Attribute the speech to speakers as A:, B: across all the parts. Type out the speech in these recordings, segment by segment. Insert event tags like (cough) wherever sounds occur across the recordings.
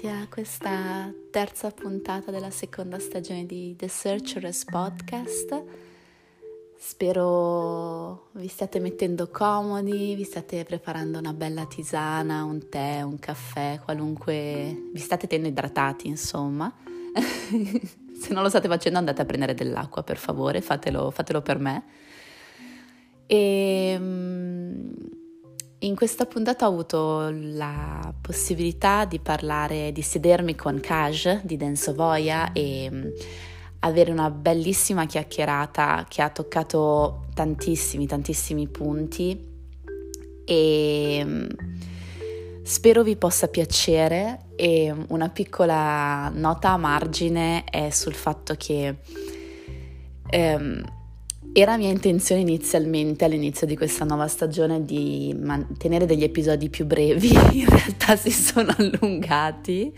A: benvenuti a questa terza puntata della seconda stagione di The Searchers Podcast. Spero vi stiate mettendo comodi, vi state preparando una bella tisana, un tè, un caffè, qualunque... vi state tenendo idratati, insomma. (laughs) Se non lo state facendo andate a prendere dell'acqua, per favore, fatelo, fatelo per me. E ehm, in questa puntata ho avuto la possibilità di parlare, di sedermi con Kaj di Densovoia e mm, avere una bellissima chiacchierata che ha toccato tantissimi, tantissimi punti e mm, spero vi possa piacere e una piccola nota a margine è sul fatto che ehm, era mia intenzione inizialmente, all'inizio di questa nuova stagione, di mantenere degli episodi più brevi, (laughs) in realtà si sono allungati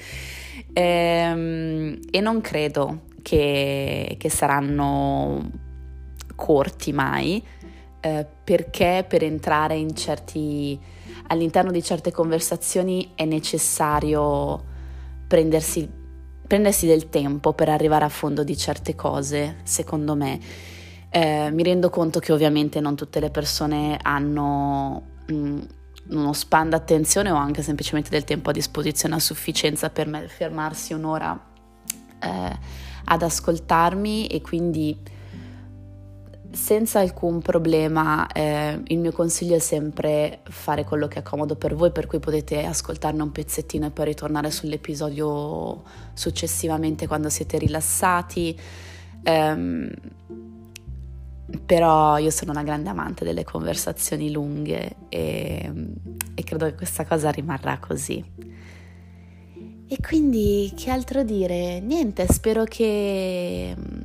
A: ehm, e non credo che, che saranno corti mai, eh, perché per entrare in certi, all'interno di certe conversazioni è necessario prendersi, prendersi del tempo per arrivare a fondo di certe cose, secondo me. Eh, mi rendo conto che ovviamente non tutte le persone hanno mh, mm, uno span d'attenzione o anche semplicemente del tempo a disposizione a sufficienza per me fermarsi un'ora eh, ad ascoltarmi e quindi senza alcun problema eh, il mio consiglio è sempre fare quello che è comodo per voi per cui potete ascoltarne un pezzettino e poi ritornare sull'episodio successivamente quando siete rilassati. Um, però io sono una grande amante delle conversazioni lunghe e, e, credo che questa cosa rimarrà così. E quindi che altro dire? Niente, spero che mm,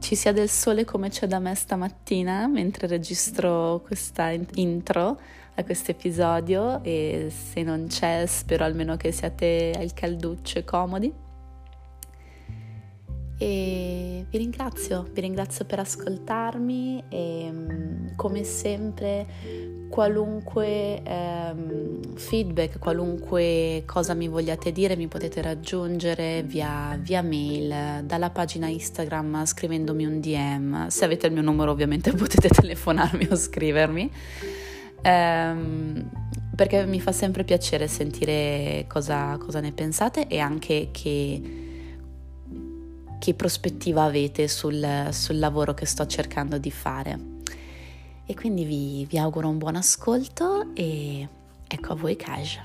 A: ci sia del sole come c'è da me stamattina mentre registro questa intro a questo episodio e se non c'è spero almeno che siate al calduccio e comodi. E vi ringrazio, vi ringrazio per ascoltarmi e mm, come sempre qualunque ehm, feedback, qualunque cosa mi vogliate dire mi potete raggiungere via, via, mail, dalla pagina Instagram scrivendomi un DM, se avete il mio numero ovviamente (laughs) potete telefonarmi o scrivermi. Ehm, perché mi fa sempre piacere sentire cosa, cosa ne pensate e anche che che prospettiva avete sul, sul lavoro che sto cercando di fare. E quindi vi, vi auguro un buon ascolto e ecco a voi Kaj.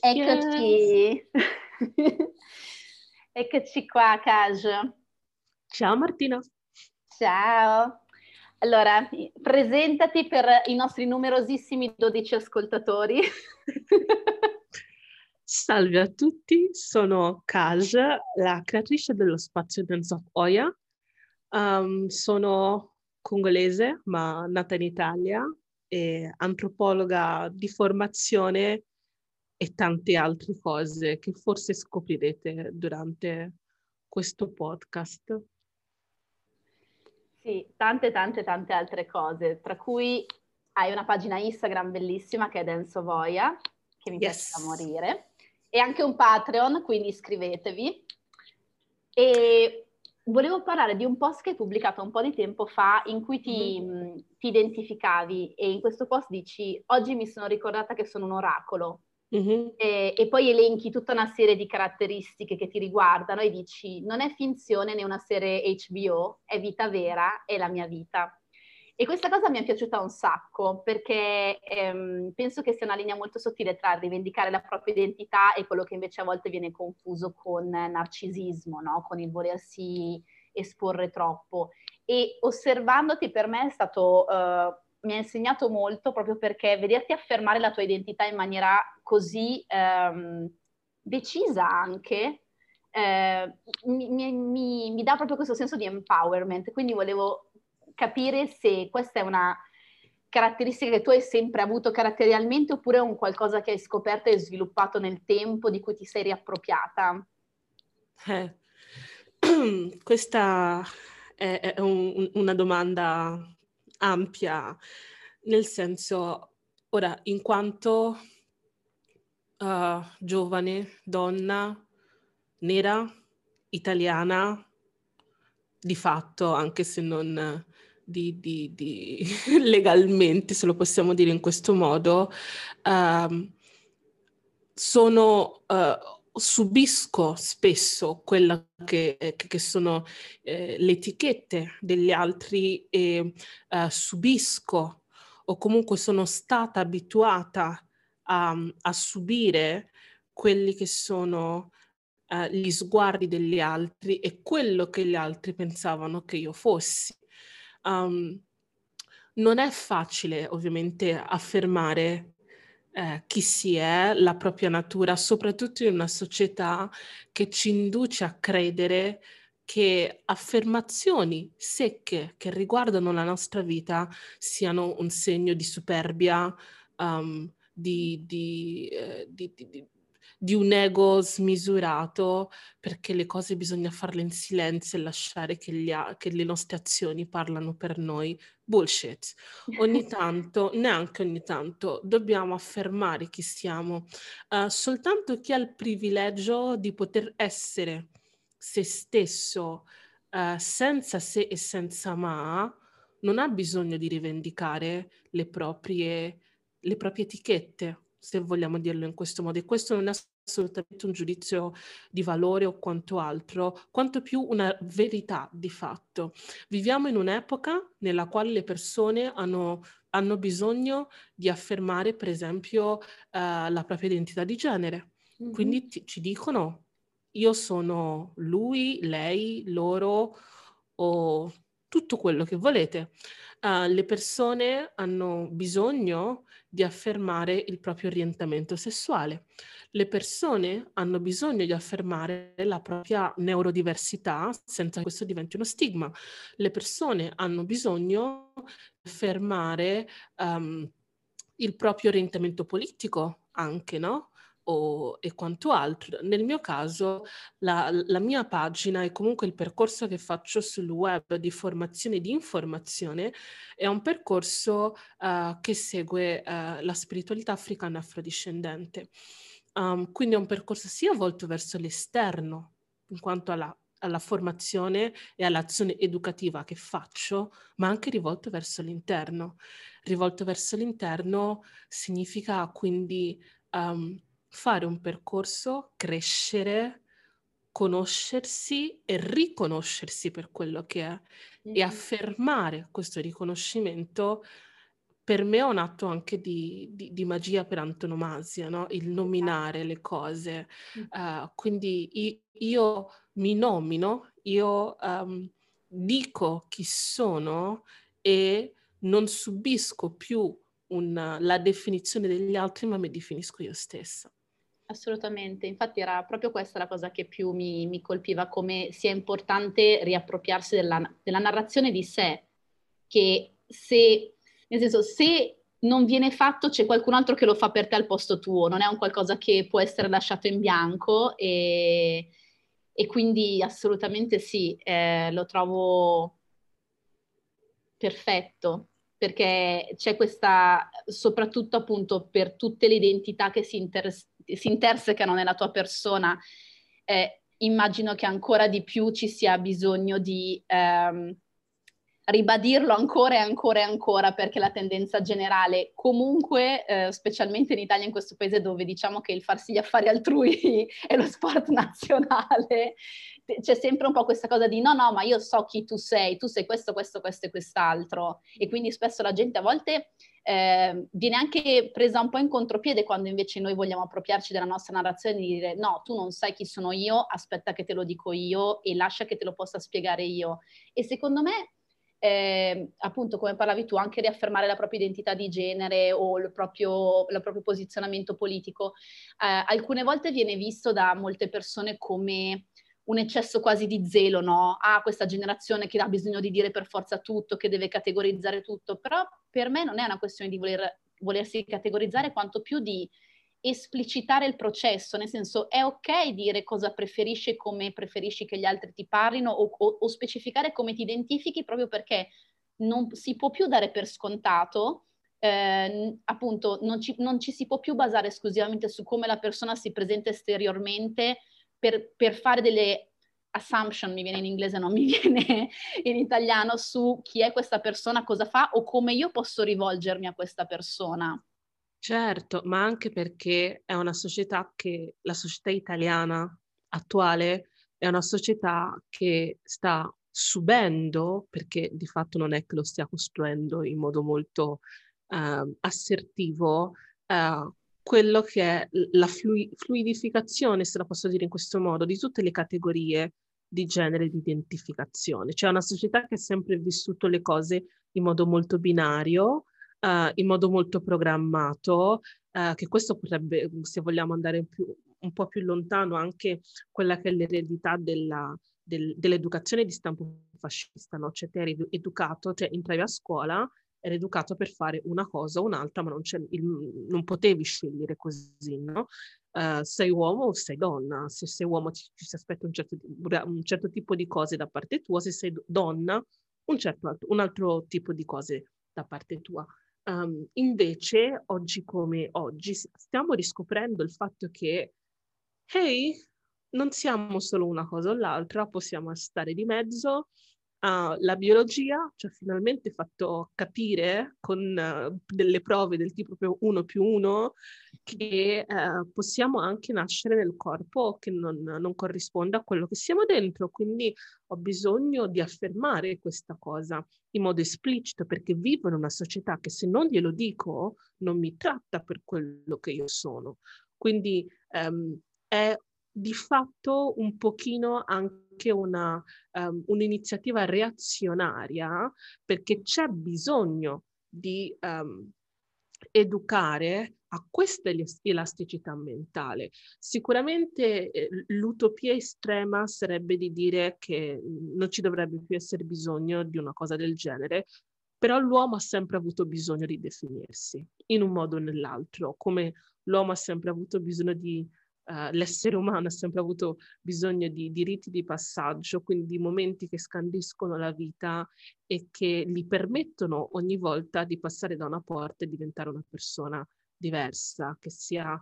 B: Eccoci. Yes. (laughs) Eccoci qua, Kaj.
C: Ciao Martina.
B: Ciao. Allora, presentati per i nostri numerosissimi 12 ascoltatori.
C: Salve a tutti, sono Kaj, la creatrice dello spazio Dance of Oya. Um, sono congolese, ma nata in Italia, e antropologa di formazione e tante altre cose che forse scoprirete durante questo podcast.
B: Sì, tante, tante, tante altre cose, tra cui hai una pagina Instagram bellissima che è Denso Voia, che mi yes. piace da morire, e anche un Patreon, quindi iscrivetevi. E volevo parlare di un post che hai pubblicato un po' di tempo fa in cui ti, mm-hmm. ti identificavi e in questo post dici oggi mi sono ricordata che sono un oracolo Uh-huh. E, e, poi elenchi tutta una serie di caratteristiche che ti riguardano e dici non è finzione né una serie HBO, è vita vera, è la mia vita. E questa cosa mi è piaciuta un sacco perché ehm, penso che sia una linea molto sottile tra rivendicare la propria identità e quello che invece a volte viene confuso con narcisismo, no? con il volersi esporre troppo. E osservandoti per me è stato... Uh, mi ha insegnato molto proprio perché vederti affermare la tua identità in maniera così ehm, decisa anche eh, mi, mi, mi, dà proprio questo senso di empowerment. Quindi volevo capire se questa è una caratteristica che tu hai sempre avuto caratterialmente oppure è un qualcosa che hai scoperto e sviluppato nel tempo di cui ti sei riappropriata.
C: Eh. (clears throat) Questa è, è un, una domanda ampia, nel senso, ora, in quanto uh, giovane, donna, nera, italiana, di fatto, anche se non di, di, di (laughs) legalmente, se lo possiamo dire in questo modo, uh, sono... Uh, subisco spesso quella che, che sono eh, le etichette degli altri e uh, subisco o comunque sono stata abituata a, a subire quelli che sono uh, gli sguardi degli altri e quello che gli altri pensavano che io fossi. Um, non è facile ovviamente affermare eh, chi si è, la propria natura, soprattutto in una società che ci induce a credere che affermazioni secche che riguardano la nostra vita siano un segno di superbia, um, di, di, eh, di, di un ego smisurato perché le cose bisogna farle in silenzio e lasciare che, gli, che le nostre azioni parlano per noi. Bullshit. Ogni (laughs) tanto, neanche ogni tanto, dobbiamo affermare chi siamo. Uh, soltanto chi ha il privilegio di poter essere se stesso uh, senza se e senza ma, non ha bisogno di rivendicare le proprie, le proprie etichette se vogliamo dirlo in questo modo. E questo non è assolutamente un giudizio di valore o quanto altro, quanto più una verità di fatto. Viviamo in un'epoca nella quale le persone hanno, hanno bisogno di affermare, per esempio, eh, la propria identità di genere. Mm-hmm. Quindi ti, ci dicono io sono lui, lei, loro o tutto quello che volete. Uh, le persone hanno bisogno di affermare il proprio orientamento sessuale. Le persone hanno bisogno di affermare la propria neurodiversità senza che questo diventi uno stigma. Le persone hanno bisogno di affermare um, il proprio orientamento politico anche, no? O, e quanto altro. Nel mio caso la, la, mia pagina e comunque il percorso che faccio sul web di formazione e di informazione è un percorso uh, che segue uh, la spiritualità africana afrodiscendente. Um, quindi è un percorso sia volto verso l'esterno, in quanto alla alla formazione e all'azione educativa che faccio, ma anche rivolto verso l'interno. Rivolto verso l'interno significa quindi um, fare un percorso, crescere, conoscersi e riconoscersi per quello che è mm-hmm. e affermare questo riconoscimento per me è un atto anche di, di, di magia per antonomasia, no? il nominare le cose. Uh, quindi io, io, mi nomino, io um, dico chi sono e non subisco più una, la definizione degli altri, ma mi definisco io stessa.
B: Assolutamente, infatti era proprio questa la cosa che più mi, mi colpiva, come sia importante riappropriarsi della, della, narrazione di sé, che se, nel senso, se non viene fatto c'è qualcun altro che lo fa per te al posto tuo, non è un qualcosa che può essere lasciato in bianco e, e quindi assolutamente sì, eh, lo trovo perfetto perché c'è questa, soprattutto appunto per tutte le identità che si, inter- si intersecano nella tua persona, eh, immagino che ancora di più ci sia bisogno di ehm, ribadirlo ancora e ancora e ancora perché la tendenza generale comunque, eh, specialmente in Italia, in questo paese dove diciamo che il farsi gli affari altrui (laughs) è lo sport (laughs) nazionale, c'è sempre un po' questa cosa di no, no, ma io so chi tu sei, tu sei questo, questo, questo e quest'altro. E quindi spesso la gente a volte eh, viene anche presa un po' in contropiede quando invece noi vogliamo appropriarci della nostra narrazione e dire no, tu non sai chi sono io, aspetta che te lo dico io e lascia che te lo possa spiegare io. E secondo me eh, appunto come parlavi tu, anche riaffermare la propria identità di genere o il proprio, il proprio posizionamento politico, eh, alcune volte viene visto da molte persone come un eccesso quasi di zelo, no? Ah, questa generazione che ha bisogno di dire per forza tutto, che deve categorizzare tutto, però per me non è una questione di voler, volersi categorizzare quanto più di esplicitare il processo, nel senso è ok dire cosa preferisci, come preferisci che gli altri ti parlino o, o, o specificare come ti identifichi proprio perché non si può più dare per scontato, eh, appunto non ci, non ci, si può più basare esclusivamente su come la persona si presenta esteriormente per, per fare delle assumption, mi viene in inglese, non mi (laughs) viene in italiano, su chi è questa persona, cosa fa o come io posso rivolgermi a questa persona.
C: Certo, ma anche perché è una società che, la società italiana attuale è una società che sta subendo, perché di fatto non è che lo stia costruendo in modo molto uh, assertivo, uh, quello che è la flu- fluidificazione, se la posso dire in questo modo, di tutte le categorie di genere di identificazione. C'è una società che ha sempre vissuto le cose in modo molto binario, uh, in modo molto programmato, uh, che questo potrebbe, se vogliamo andare più, un po' più lontano, anche quella che è l'eredità della, del, dell'educazione di stampo fascista, no? Cioè te eri educato, cioè entravi a scuola, eri educato per fare una cosa o un'altra, ma non, il, non potevi scegliere così, no? Uh, sei uomo o sei donna, se sei uomo ci, ci si aspetta un certo, un certo, tipo di cose da parte tua, se sei donna un, certo, un altro tipo di cose da parte tua. Um, invece, oggi come oggi, stiamo riscoprendo il fatto che, hey, non siamo solo una cosa o l'altra, possiamo stare di mezzo. Uh, la biologia ci ha finalmente fatto capire con uh, delle prove del tipo 1 più 1 che uh, possiamo anche nascere nel corpo che non, non, corrisponde a quello che siamo dentro. Quindi ho bisogno di affermare questa cosa in modo esplicito perché vivo in una società che se non glielo dico non mi tratta per quello che io sono. Quindi um, è di fatto un pochino anche una, um, un'iniziativa reazionaria perché c'è bisogno di um, educare a questa elasticità mentale. Sicuramente eh, l'utopia estrema sarebbe di dire che non ci dovrebbe più essere bisogno di una cosa del genere, però l'uomo ha sempre avuto bisogno di definirsi in un modo o nell'altro, come l'uomo ha sempre avuto bisogno di Uh, l'essere umano ha sempre avuto bisogno di, di riti di passaggio, quindi di momenti che scandiscono la vita e che gli permettono ogni volta di passare da una porta e diventare una persona diversa, che sia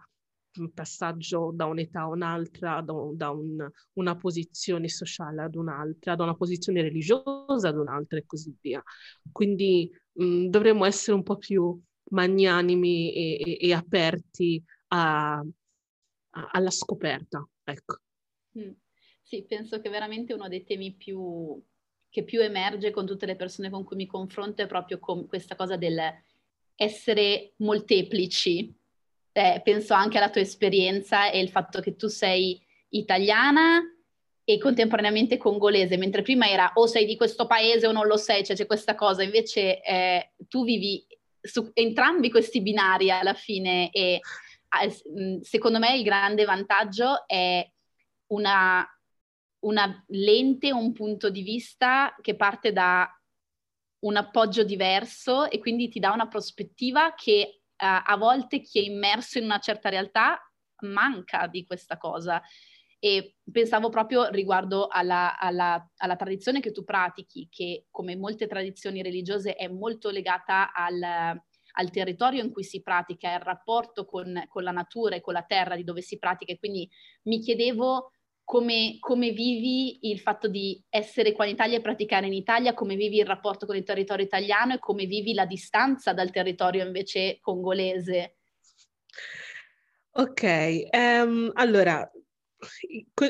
C: un passaggio da un'età a un'altra, da, da un, una posizione sociale ad un'altra, da una posizione religiosa ad un'altra e così via. Quindi mh, dovremmo essere un po' più magnanimi e, e, e aperti a, alla scoperta. Ecco.
B: Mm. Sì, penso che veramente uno dei temi più, che più emerge con tutte le persone con cui mi confronto è proprio questa cosa del essere molteplici. Eh, penso anche alla tua esperienza e il fatto che tu sei italiana e contemporaneamente congolese, mentre prima era o sei di questo paese o non lo sei, cioè c'è questa cosa, invece eh, tu vivi su entrambi questi binari alla fine e secondo me il grande vantaggio è una, una lente, un punto di vista che parte da un appoggio diverso e quindi ti dà una prospettiva che uh, a volte chi è immerso in una certa realtà manca di questa cosa. E pensavo proprio riguardo alla, alla, alla, tradizione che tu pratichi, che come molte tradizioni religiose è molto legata al, al territorio in cui si pratica, al rapporto con, con, la natura e con la terra di dove si pratica. E quindi mi chiedevo come, come, vivi il fatto di essere qua in Italia e praticare in Italia, come vivi il rapporto con il territorio italiano e come vivi la distanza dal territorio invece congolese.
C: Ok, um, allora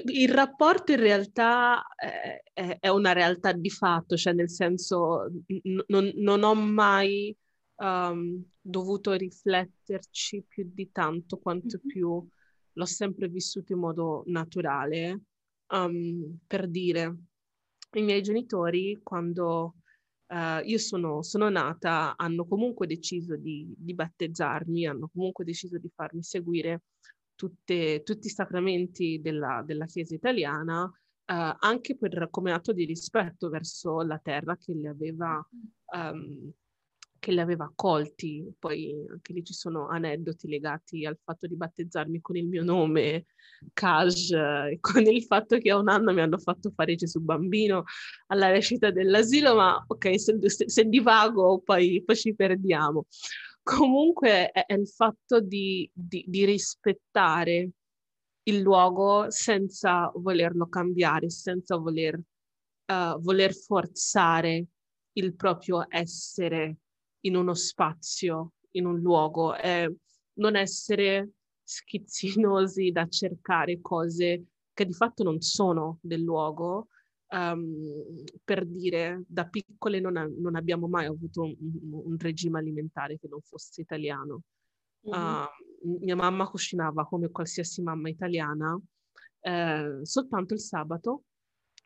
C: il rapporto in realtà è, è, una realtà di fatto, cioè nel senso non, non ho mai um, dovuto rifletterci più di tanto quanto mm-hmm. più l'ho sempre vissuto in modo naturale. Um, per dire, i miei genitori, quando uh, io sono, sono, nata, hanno comunque deciso di, di, battezzarmi, hanno comunque deciso di farmi seguire tutte, tutti i sacramenti della, della Chiesa italiana, uh, anche per, come atto di rispetto verso la terra che li aveva um, che li aveva accolti. Poi anche lì ci sono aneddoti legati al fatto di battezzarmi con il mio nome, Kaj, e con il fatto che a un anno mi hanno fatto fare Gesù bambino alla recita dell'asilo, ma ok, se, se, se divago poi, poi, ci perdiamo. Comunque è, è il fatto di, di, di rispettare il luogo senza volerlo cambiare, senza voler, uh, voler forzare il proprio essere in uno spazio, in un luogo, è non essere schizzinosi da cercare cose che di fatto non sono del luogo. Um, per dire, da piccole non, a, non abbiamo mai avuto un, un, regime alimentare che non fosse italiano. Mm-hmm. Uh, mia mamma cucinava come qualsiasi mamma italiana, eh, soltanto il sabato,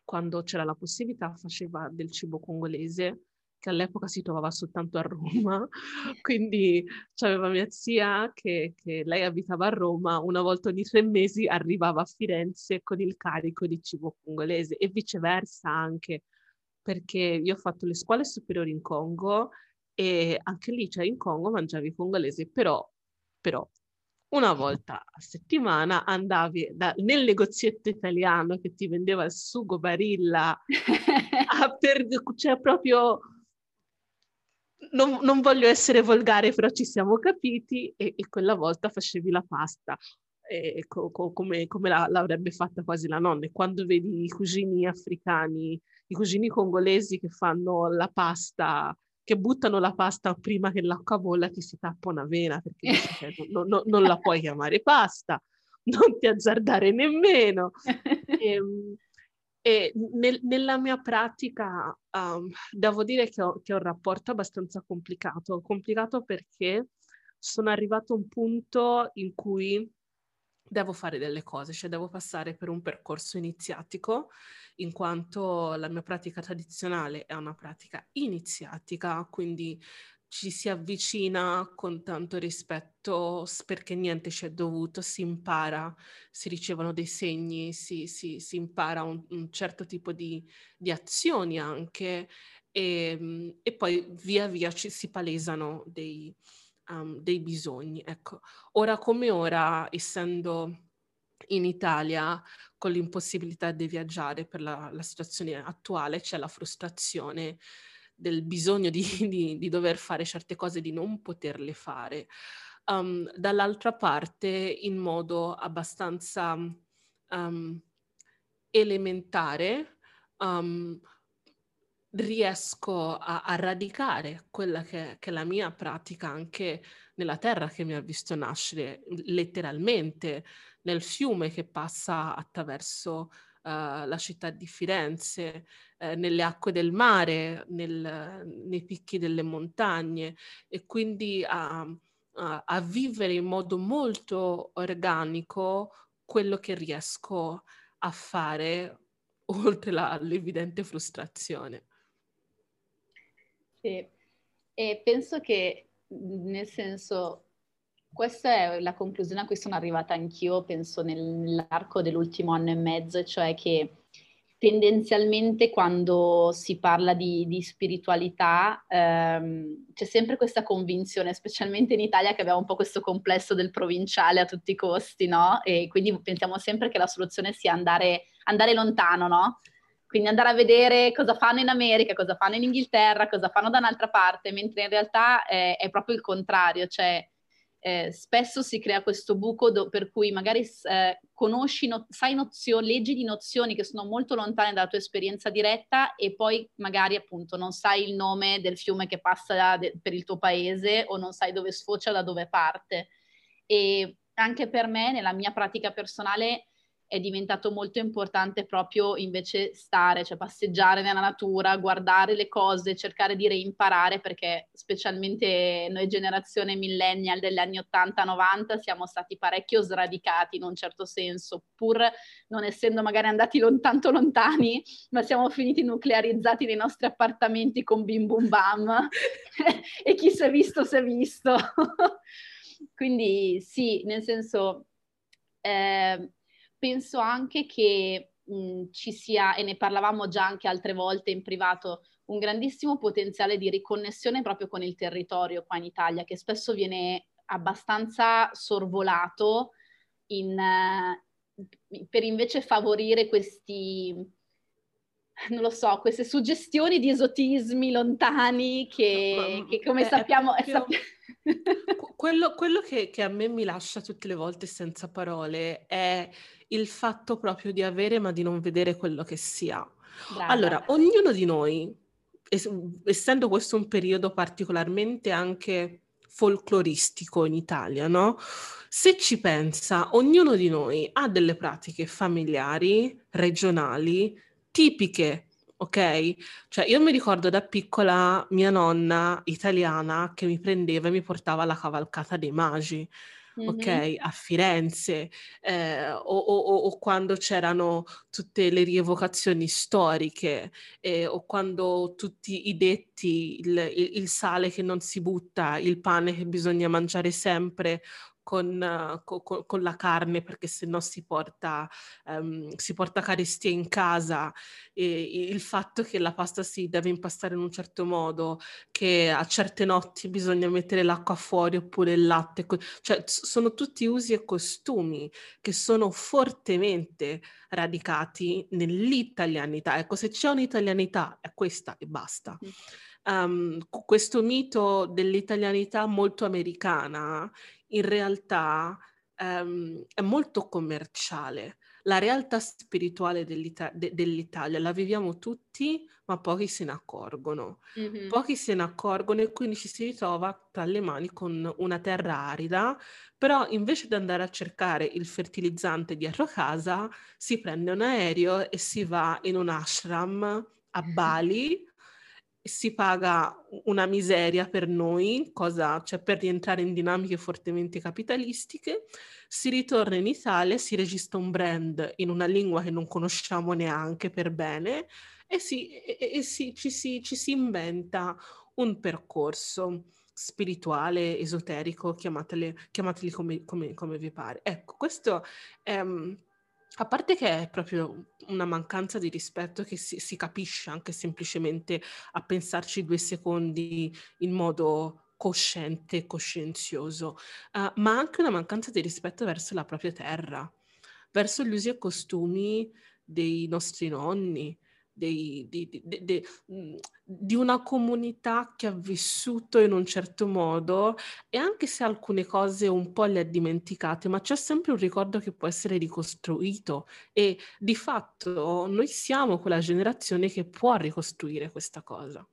C: quando c'era la possibilità, faceva del cibo congolese che all'epoca si trovava soltanto a Roma, (laughs) quindi c'aveva mia zia che, che, lei abitava a Roma, una volta ogni tre mesi arrivava a Firenze con il carico di cibo congolese e viceversa anche, perché io ho fatto le scuole superiori in Congo e anche lì, cioè in Congo mangiavi congolese, però, però una volta a settimana andavi da, nel negozietto italiano che ti vendeva il sugo barilla, (laughs) per, cioè proprio non, non, voglio essere volgare, però ci siamo capiti e, e quella volta facevi la pasta. Co, co, come, come la, l'avrebbe fatta quasi la nonna. E quando vedi i cugini africani, i cugini congolesi che fanno la pasta, che buttano la pasta prima che l'acqua bolla, ti si tappa una vena perché cioè, no, no, non la puoi chiamare pasta, non ti azzardare nemmeno. E, (laughs) ehm, e nel, nella mia pratica um, devo dire che ho, che ho, un rapporto abbastanza complicato, complicato perché sono arrivato a un punto in cui devo fare delle cose, cioè devo passare per un percorso iniziatico, in quanto la mia pratica tradizionale è una pratica iniziatica, quindi ci si avvicina con tanto rispetto perché niente ci è dovuto, si impara, si ricevono dei segni, si, si, si impara un, un, certo tipo di, di azioni anche e, ehm, e, poi via via ci si palesano dei, um, dei bisogni. Ecco, ora come ora, essendo in Italia con l'impossibilità di viaggiare per la, la situazione attuale, c'è la frustrazione del bisogno di, (laughs) di, di, dover fare certe cose, di non poterle fare. Um, dall'altra parte, in modo abbastanza um, elementare, um, riesco a, a, radicare quella che, che, è la mia pratica anche nella terra che mi ha visto nascere, letteralmente, nel fiume che passa attraverso uh, la città di Firenze, uh, nelle acque del mare, nel, nei picchi delle montagne e quindi a, a, a vivere in modo molto organico quello che riesco a fare (laughs) oltre la, l'evidente frustrazione.
B: Sì, e penso che nel senso questa è la conclusione a cui sono arrivata anch'io, penso, nell'arco dell'ultimo anno e mezzo, cioè che tendenzialmente quando si parla di, di spiritualità ehm, c'è sempre questa convinzione, specialmente in Italia che abbiamo un po' questo complesso del provinciale a tutti i costi, no? E quindi pensiamo sempre che la soluzione sia andare, andare lontano, no? Quindi andare a vedere cosa fanno in America, cosa fanno in Inghilterra, cosa fanno da un'altra parte, mentre in realtà è, è proprio il contrario, cioè eh, spesso si crea questo buco do, per cui magari eh, conosci, no, sai nozioni, leggi di nozioni che sono molto lontane dalla tua esperienza diretta e poi magari appunto non sai il nome del fiume che passa de, per il tuo paese o non sai dove sfocia, da dove parte. E anche per me, nella mia pratica personale, è diventato molto importante proprio invece stare, cioè passeggiare nella natura, guardare le cose, cercare di reimparare, perché specialmente noi generazione millennial degli anni 80-90 siamo stati parecchio sradicati in un certo senso, pur non essendo magari andati tanto lontani, ma siamo finiti nuclearizzati nei nostri appartamenti con bim bum bam (laughs) e chi si è visto si è visto. (laughs) Quindi sì, nel senso... Eh, penso anche che mh, ci sia, e ne parlavamo già anche altre volte in privato, un grandissimo potenziale di riconnessione proprio con il territorio qua in Italia, che spesso viene abbastanza sorvolato in, uh, per invece favorire questi, non lo so, queste suggestioni di esotismi lontani che, che come è, sappiamo... È proprio... (laughs)
C: quello, quello che, che, a me mi lascia tutte le volte senza parole è il fatto proprio di avere ma di non vedere quello che si ha. Brava. Allora, ognuno di noi essendo questo un periodo particolarmente anche folcloristico in Italia, no? Se ci pensa, ognuno di noi ha delle pratiche familiari, regionali, tipiche, ok? Cioè io mi ricordo da piccola mia nonna italiana che mi prendeva e mi portava alla cavalcata dei magi mm-hmm. ok, a Firenze, eh, o, o, o, quando c'erano tutte le rievocazioni storiche, eh, o quando tutti i detti, il, il, il sale che non si butta, il pane che bisogna mangiare sempre, con, con, con, la carne perché se no si porta, um, si porta carestia in casa e, il fatto che la pasta si deve impastare in un certo modo, che a certe notti bisogna mettere l'acqua fuori oppure il latte, cioè sono tutti usi e costumi che sono fortemente radicati nell'italianità. Ecco, se c'è un'italianità è questa e basta. Um, questo mito dell'italianità molto americana in realtà um, è molto commerciale. La realtà spirituale dell'Ita- de- dell'Italia la viviamo tutti, ma pochi se ne accorgono. Mm-hmm. Pochi se ne accorgono e quindi ci si ritrova tra le mani con una terra arida, però invece di andare a cercare il fertilizzante dietro casa, si prende un aereo e si va in un ashram a Bali (laughs) si paga una miseria per noi, cosa, cioè per rientrare in dinamiche fortemente capitalistiche, si ritorna in Italia, si registra un brand in una lingua che non conosciamo neanche per bene e, si, e, e si, ci, si, ci, si, inventa un percorso spirituale, esoterico, chiamateli, come, come, come, vi pare. Ecco, questo è a parte che è proprio una mancanza di rispetto che si, si capisce anche semplicemente a pensarci due secondi in modo cosciente e coscienzioso, uh, ma anche una mancanza di rispetto verso la propria terra, verso gli usi e costumi dei nostri nonni, dei, di, di, mhmm, di, una comunità che ha vissuto in un certo modo e anche se alcune cose un po' le ha dimenticate, ma c'è sempre un ricordo che può essere ricostruito e di fatto noi siamo quella generazione che può ricostruire questa cosa.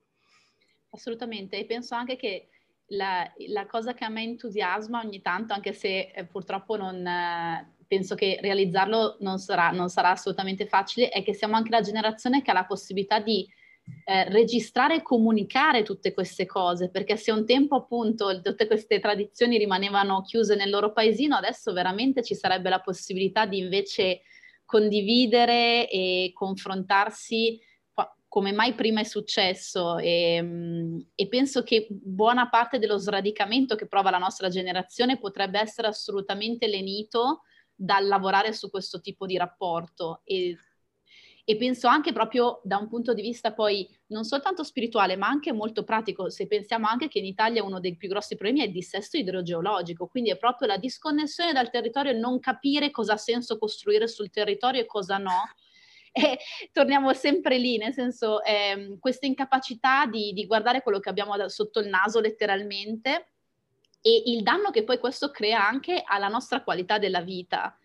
B: Assolutamente, e penso anche che la, la cosa che a me entusiasma ogni tanto, anche se eh, purtroppo non... Eh, penso che realizzarlo non sarà, non sarà assolutamente facile, è che siamo anche la generazione che ha la possibilità di eh, registrare e comunicare tutte queste cose, perché se un tempo appunto tutte queste tradizioni rimanevano chiuse nel loro paesino, adesso veramente ci sarebbe la possibilità di invece condividere e confrontarsi come mai prima è successo. E, e, penso che buona parte dello sradicamento che prova la nostra generazione potrebbe essere assolutamente lenito dal lavorare su questo tipo di rapporto e, e, penso anche proprio da un punto di vista poi non soltanto spirituale ma anche molto pratico, se pensiamo anche che in Italia uno dei più grossi problemi è il dissesto idrogeologico, quindi è proprio la disconnessione dal territorio e non capire cosa ha senso costruire sul territorio e cosa no. (laughs) E torniamo sempre lì, nel senso eh, questa incapacità di, di guardare quello che abbiamo sotto il naso letteralmente e il danno che poi questo crea anche alla nostra qualità della vita.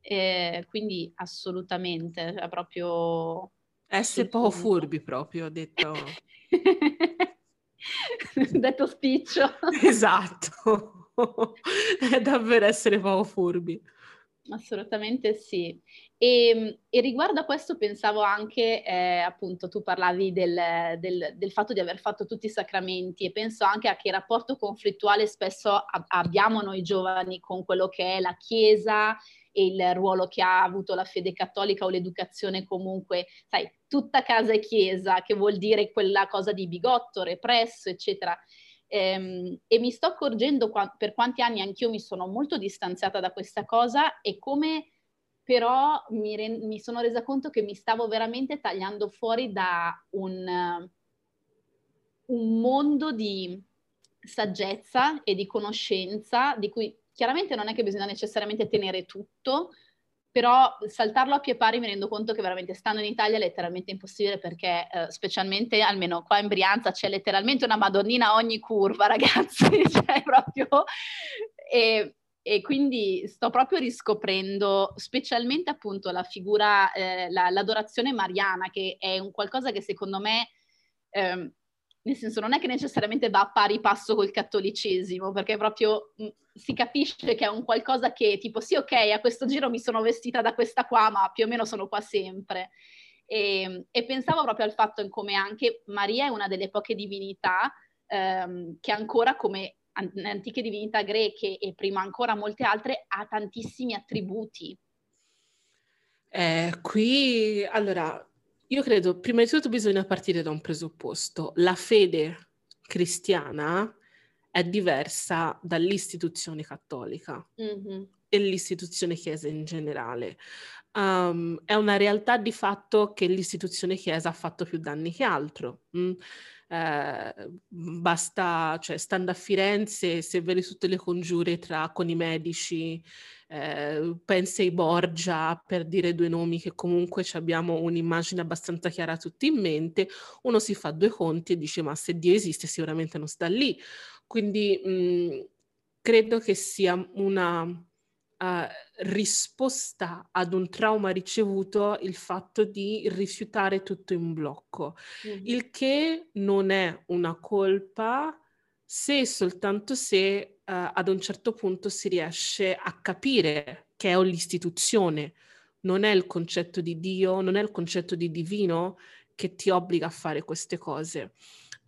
B: Eh, quindi assolutamente, è proprio...
C: Essere poco furbi proprio, detto... (laughs)
B: detto spiccio. (laughs)
C: Esatto, (laughs) è davvero essere poco furbi.
B: Assolutamente sì. E, ehm, e, riguardo a questo pensavo anche, eh, appunto, tu parlavi del, del, del, fatto di aver fatto tutti i sacramenti e penso anche a che rapporto conflittuale spesso a, abbiamo noi giovani con quello che è la Chiesa e il ruolo che ha avuto la fede cattolica o l'educazione comunque, sai, tutta casa e chiesa, che vuol dire quella cosa di bigotto, represso, eccetera. Ehm, e mi sto accorgendo qua, per quanti anni anch'io mi sono molto distanziata da questa cosa e come però mi, re- mi, sono resa conto che mi stavo veramente tagliando fuori da un, un mondo di saggezza e di conoscenza di cui chiaramente non è che bisogna necessariamente tenere tutto, però saltarlo a pie pari mi rendo conto che veramente stando in Italia è letteralmente impossibile perché eh, specialmente almeno qua in Brianza c'è letteralmente una madonnina a ogni curva (laughs) ragazzi, cioè proprio... E, e quindi sto proprio riscoprendo specialmente appunto la figura, eh, la, l'adorazione mariana che è un qualcosa che secondo me... Eh, nel senso non è che necessariamente va a pari passo col cattolicesimo, perché proprio mh, si capisce che è un qualcosa che tipo sì, ok, a questo giro mi sono vestita da questa qua, ma più o meno sono qua sempre. E, e pensavo proprio al fatto in come anche Maria è una delle poche divinità ehm, che ancora come antiche divinità greche e prima ancora molte altre ha tantissimi attributi.
C: Eh, qui, allora, io credo, prima di tutto bisogna partire da un presupposto. La fede cristiana è diversa dall'istituzione cattolica mm-hmm. e l'istituzione chiesa in generale. Um, è una realtà di fatto che l'istituzione chiesa ha fatto più danni che altro. Mm? Eh, basta, cioè, stando a Firenze, se vedi tutte le congiure tra con i medici, eh, pensa ai Borgia, per dire due nomi che comunque abbiamo un'immagine abbastanza chiara tutti in mente, uno si fa due conti e dice ma se Dio esiste sicuramente non sta lì. Quindi mh, mhmm, credo che sia una uh, risposta ad un trauma ricevuto il fatto di rifiutare tutto in blocco, mm-hmm. il che non è una colpa se e soltanto se uh, ad un certo punto si riesce a capire che è l'istituzione, non è il concetto di Dio, non è il concetto di divino che ti obbliga a fare queste cose.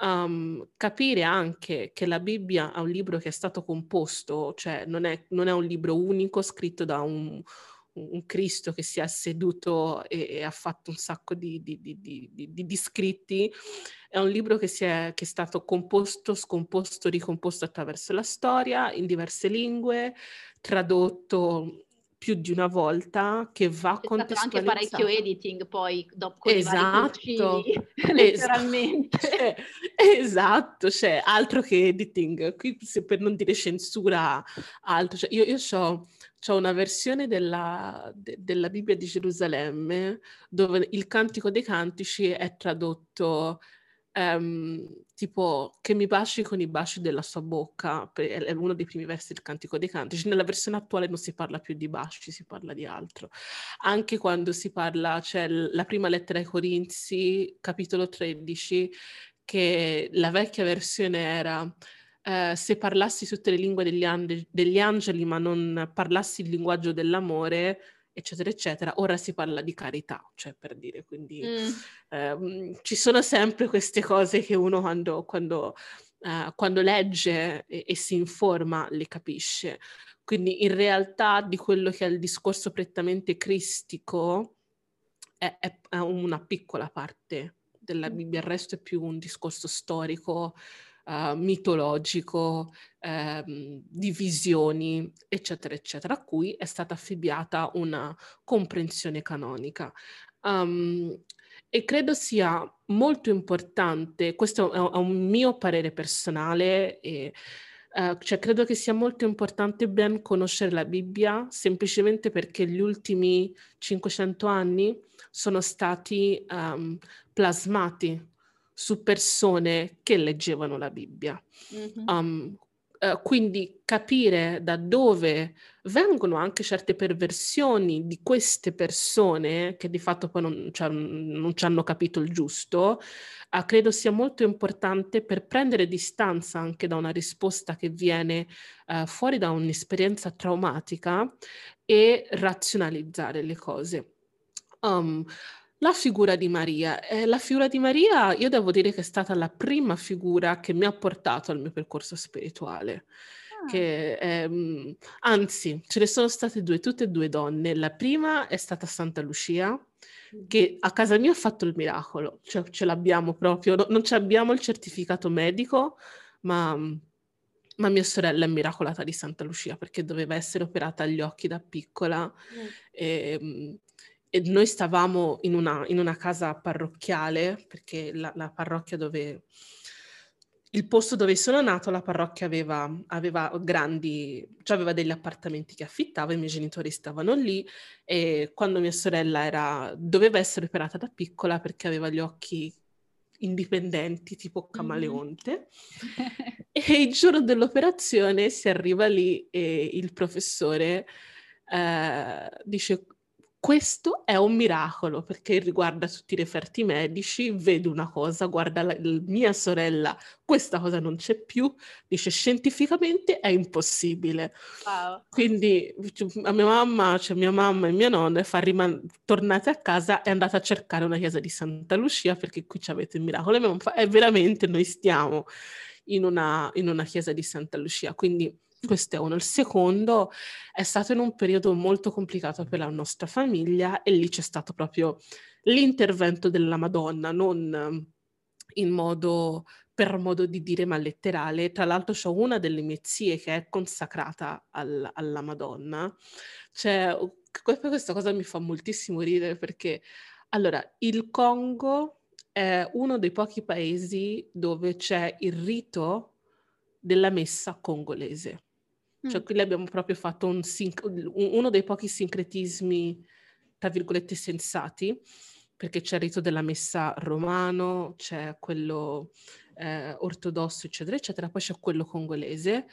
C: Um, capire anche che la Bibbia è un libro che è stato composto, cioè non è, non è un libro unico scritto da un, un Cristo che si è seduto e, e ha fatto un sacco di, di, di, di, scritti, è un libro che, è, che è stato composto, scomposto, ricomposto attraverso la storia in diverse lingue, tradotto più di una volta che va
B: C'è
C: contestualizzato.
B: anche parecchio editing poi dopo
C: esatto,
B: i vari cucini, (laughs) letteralmente. (laughs)
C: Cioè, esatto, cioè altro che editing, qui per non dire censura, altro. Cioè, io, io ho c'è una versione della, de, della, Bibbia di Gerusalemme dove il Cantico dei Cantici è tradotto um, tipo che mi baci con i baci della sua bocca, è uno dei primi versi del Cantico dei Cantici. Nella versione attuale non si parla più di baci, si parla di altro. Anche quando si parla, c'è cioè la prima lettera ai Corinzi, capitolo 13, che la vecchia versione era eh, se parlassi tutte le lingue degli, and- degli, angeli ma non parlassi il linguaggio dell'amore, eccetera, eccetera, ora si parla di carità, cioè per dire, quindi mm. eh, ci sono sempre queste cose che uno quando, quando, eh, quando legge e, e si informa le capisce. Quindi in realtà di quello che è il discorso prettamente cristico è, è, è una piccola parte della mm. Bibbia, il resto è più un discorso storico, uh, mitologico, ehm, di visioni, eccetera, eccetera, a cui è stata affibbiata una comprensione canonica. Um, e credo sia molto importante, questo è un mio parere personale, e, uh, cioè credo che sia molto importante ben conoscere la Bibbia, semplicemente perché gli ultimi 500 anni sono stati um, plasmati su persone che leggevano la Bibbia. Mm-hmm. Um, uh, quindi capire da dove vengono anche certe perversioni di queste persone che di fatto poi non, cioè, non ci hanno capito il giusto, uh, credo sia molto importante per prendere distanza anche da una risposta che viene uh, fuori da un'esperienza traumatica e razionalizzare le cose. Um, la figura di Maria. Eh, la figura di Maria, io devo dire che è stata la prima figura che mi ha portato al mio percorso spirituale. Ah. Che, ehm, anzi, ce ne sono state due, tutte e due donne. La prima è stata Santa Lucia, che a casa mia ha fatto il miracolo, cioè ce l'abbiamo proprio, no, non abbiamo il certificato medico, ma, ma, mia sorella è miracolata di Santa Lucia perché doveva essere operata agli occhi da piccola. Mm. E, ehm, e noi stavamo in una, in una casa parrocchiale, perché la, la parrocchia dove, il posto dove sono nato, la parrocchia aveva, aveva grandi, cioè aveva degli appartamenti che affittava, i miei genitori stavano lì e quando mia sorella era, doveva essere operata da piccola perché aveva gli occhi indipendenti, tipo camaleonte. Mm-hmm. (laughs) e il giorno dell'operazione si arriva lì e il professore eh, dice questo è un miracolo perché riguarda tutti i referti medici, vedo una cosa, guarda la, la mia sorella, questa cosa non c'è più, dice scientificamente è impossibile. Wow. Quindi a mia mamma, cioè mia mamma e mia nonna, fa riman- tornate a casa è andata a cercare una chiesa di Santa Lucia perché qui avete il miracolo. E mia mamma fa, è veramente noi stiamo in una, in una chiesa di Santa Lucia, quindi questo è uno. Il secondo è stato in un periodo molto complicato per la nostra famiglia e lì c'è stato proprio l'intervento della Madonna, non in modo per modo di dire, ma letterale. Tra l'altro ho una delle mie zie che è consacrata al, alla Madonna. Cioè, questa cosa mi fa moltissimo ridere perché, allora, il Congo è uno dei pochi paesi dove c'è il rito della messa congolese. Cioè, mm. qui abbiamo proprio fatto un uno dei pochi sincretismi, tra virgolette, sensati, perché c'è il rito della messa romano, c'è quello eh, ortodosso, eccetera, eccetera, poi c'è quello congolese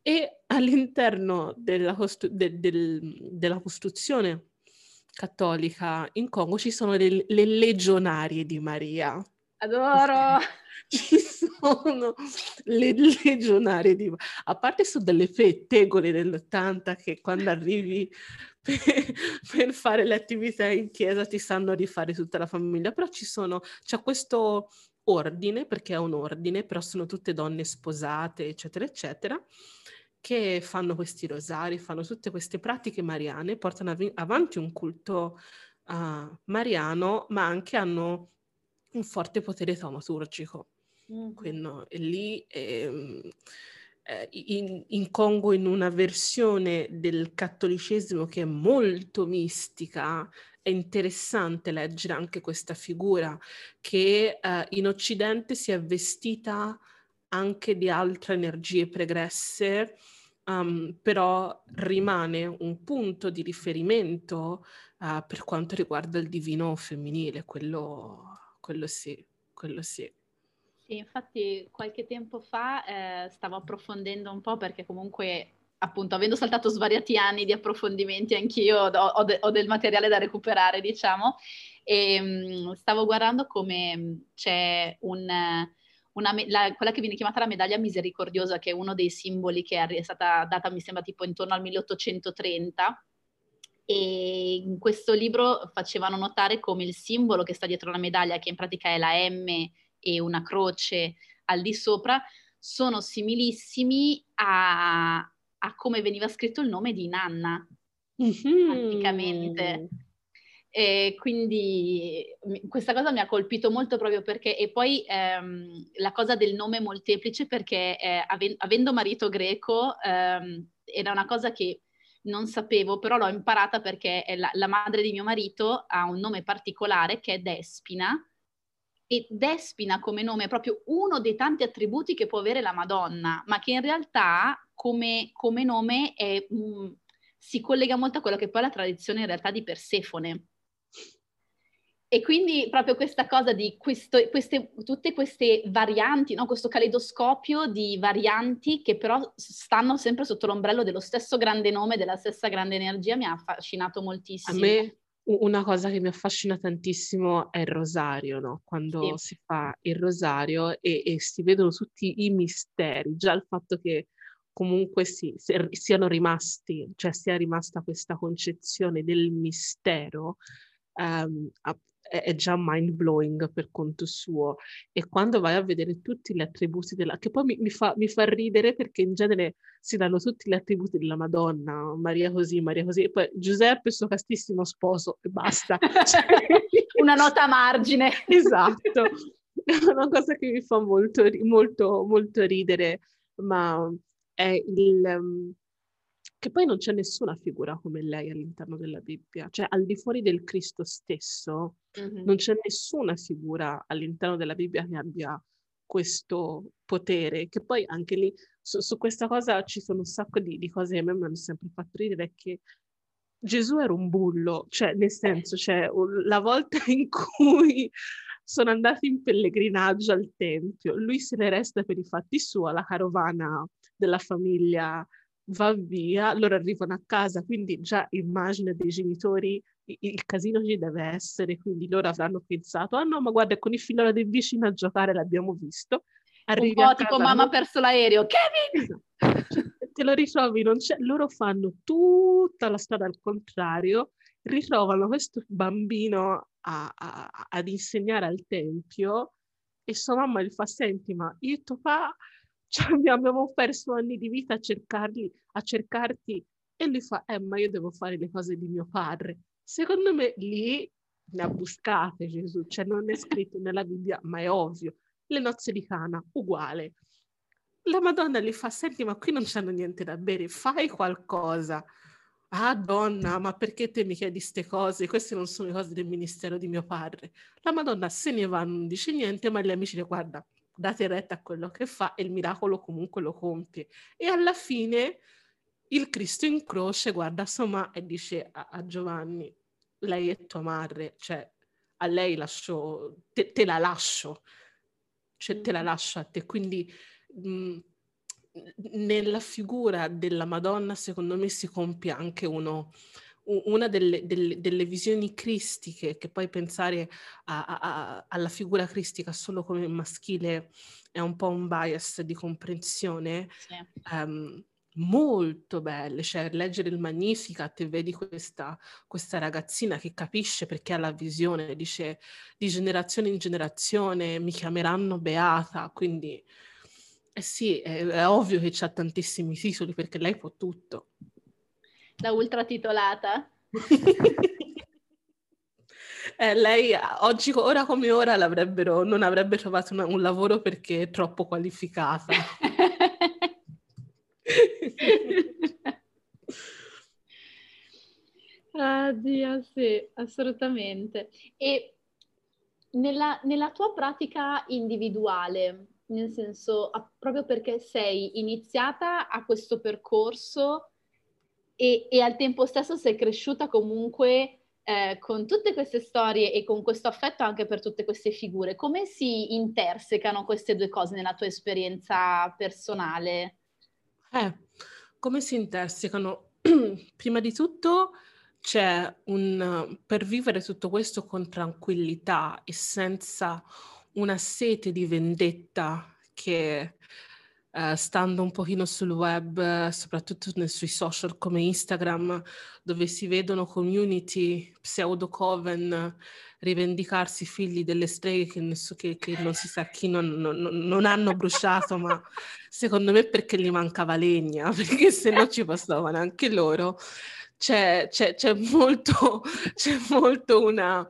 C: e all'interno della, costru- de- del- della costruzione cattolica in Congo ci sono le, le legionarie di Maria.
B: Adoro! (laughs)
C: ci sono le legionarie di... A parte sono delle pettegole dell'80 che quando arrivi per, per, fare le attività in chiesa ti sanno rifare tutta la famiglia, però ci sono, c'è questo ordine, perché è un ordine, però sono tutte donne sposate, eccetera, eccetera, che fanno questi rosari, fanno tutte queste pratiche mariane, portano av- avanti un culto uh, mariano, ma anche hanno un forte potere taumaturgico. Mm-hmm. Quindi lì ehm, eh, in, in, Congo in una versione del cattolicesimo che è molto mistica, è interessante leggere anche questa figura che eh, in Occidente si è vestita anche di altre energie pregresse, um, però rimane un punto di riferimento uh, per quanto riguarda il divino femminile, quello, quello sì, quello sì.
B: Infatti qualche tempo fa eh, stavo approfondendo un po' perché comunque appunto avendo saltato svariati anni di approfondimenti anch'io ho, ho, de, ho del materiale da recuperare diciamo e um, stavo guardando come c'è un, una, la, quella che viene chiamata la medaglia misericordiosa che è uno dei simboli che è stata data mi sembra tipo intorno al 1830 e in questo libro facevano notare come il simbolo che sta dietro la medaglia che in pratica è la M e una croce al di sopra sono similissimi a, a come veniva scritto il nome di Nanna mm-hmm. anticamente. E quindi questa cosa mi ha colpito molto proprio perché, e poi ehm, la cosa del nome molteplice perché eh, ave- avendo marito greco ehm, era una cosa che non sapevo, però l'ho imparata perché la, la madre di mio marito ha un nome particolare che è Despina, e Despina come nome è proprio uno dei tanti attributi che può avere la Madonna, ma che in realtà come, come nome è, mh, mm, si collega molto a quello che poi è la tradizione in realtà di Persefone. E quindi proprio questa cosa di questo, queste, tutte queste varianti, no? questo caleidoscopio di varianti che però stanno sempre sotto l'ombrello dello stesso grande nome, della stessa grande energia, mi ha affascinato moltissimo.
C: A me una cosa che mi affascina tantissimo è il rosario, no? Quando sì. si fa il rosario e, e, si vedono tutti i misteri, già il fatto che comunque si, siano rimasti, cioè sia rimasta questa concezione del mistero, um, è, già mind blowing per conto suo. E quando vai a vedere tutti gli attributi della... che poi mi, mi, fa, mi fa ridere perché in genere si danno tutti gli attributi della Madonna, Maria così, Maria così, e poi Giuseppe suo castissimo sposo e basta.
B: Cioè... (laughs) Una nota a margine. (laughs)
C: esatto. È una cosa che mi fa molto, molto, molto ridere, ma è il che poi non c'è nessuna figura come lei all'interno della Bibbia, cioè al di fuori del Cristo stesso mm-hmm. non c'è nessuna figura all'interno della Bibbia che abbia questo potere, che poi anche lì su, su questa cosa ci sono un sacco di, di cose che a me mi hanno sempre fatto ridere, che Gesù era un bullo, cioè nel senso, cioè, la volta (laughs) in cui sono andati in pellegrinaggio al Tempio, lui se ne resta per i fatti suoi, la carovana della famiglia va via, loro arrivano a casa, quindi già immagina dei genitori, il casino ci deve essere, quindi loro avranno pensato, ah no, ma guarda, con il figlio del vicino a giocare l'abbiamo visto.
B: Arrivi Un po' tipo mamma ha perso l'aereo, Kevin!
C: Esatto. te lo ritrovi, non c'è, loro fanno tutta la strada al contrario, ritrovano questo bambino a, a, ad insegnare al tempio e sua mamma gli fa, senti, ma io e tuo papà cioè, (laughs) abbiamo perso anni di vita a, cercarli, a cercarti e lui fa, eh, ma io devo fare le cose di mio padre. Secondo me lì ne ha buscate Gesù, cioè non è scritto nella Bibbia, ma è ovvio. Le nozze di Cana, uguale la Madonna gli fa, senti, ma qui non c'hanno niente da bere, fai qualcosa. Ah, donna, ma perché te mi chiedi queste cose? Queste non sono le cose del ministero di mio padre. La Madonna se ne va, non dice niente, ma gli amici le guarda, date retta a quello che fa e il miracolo comunque lo compie. E alla fine il Cristo in croce guarda insomma e dice a, a Giovanni, lei è tua madre, cioè a lei lascio, te, te la lascio, cioè te la mm. lascio a te. Quindi mh, nella figura della Madonna, secondo me, si compie anche uno, una delle, delle, delle, visioni cristiche, che poi pensare a, a, alla figura cristica solo come maschile è un po' un bias di comprensione, sì. um, molto belle, cioè leggere il Magnificat e vedi questa, questa ragazzina che capisce perché ha la visione, dice di generazione in generazione mi chiameranno beata, quindi eh sì, è, è ovvio che c'ha tantissimi titoli perché lei può tutto.
B: Da ultra titolata? (laughs)
C: eh, lei oggi, ora come ora, non avrebbe trovato una, un lavoro perché è troppo qualificata. (laughs)
B: ah, Dio, sì, assolutamente. E nella, nella tua pratica individuale, nel senso proprio perché sei iniziata a questo percorso e, e al tempo stesso sei cresciuta comunque eh, con tutte queste storie e con questo affetto anche per tutte queste figure. Come si intersecano queste due cose nella tua esperienza personale?
C: Eh, come si intersecano? (clears throat) Prima di tutto c'è un per vivere tutto questo con tranquillità e senza una sete di vendetta che uh, stando un pochino sul web, soprattutto sui social come Instagram, dove si vedono community pseudo-coven rivendicarsi figli delle streghe che, che, che non si sa chi non, non, non, hanno bruciato, ma secondo me perché gli mancava legna, (laughs) perché se no ci passavano anche loro. C'è, c'è, c'è molto, (laughs) c'è molto una,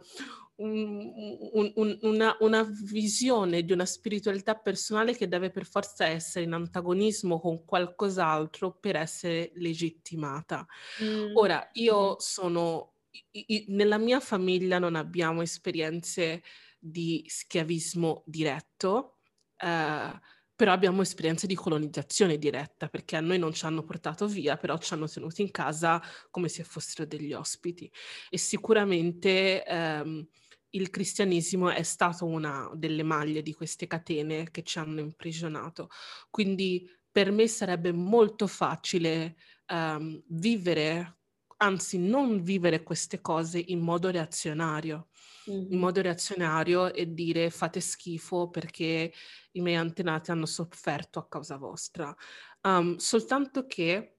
C: un, un, una, una, visione di una spiritualità personale che deve per forza essere in antagonismo con qualcos'altro per essere legittimata. Mm. Ora, io sono, i, nella mia famiglia non abbiamo esperienze di schiavismo diretto, eh, però abbiamo esperienze di colonizzazione diretta, perché a noi non ci hanno portato via, però ci hanno tenuti in casa come se fossero degli ospiti. E sicuramente... Ehm, il cristianesimo è stato una delle maglie di queste catene che ci hanno imprigionato. Quindi per me sarebbe molto facile um, vivere, anzi non vivere queste cose in modo reazionario. Mm-hmm. In modo reazionario e dire fate schifo perché i miei antenati hanno sofferto a causa vostra. Um, soltanto che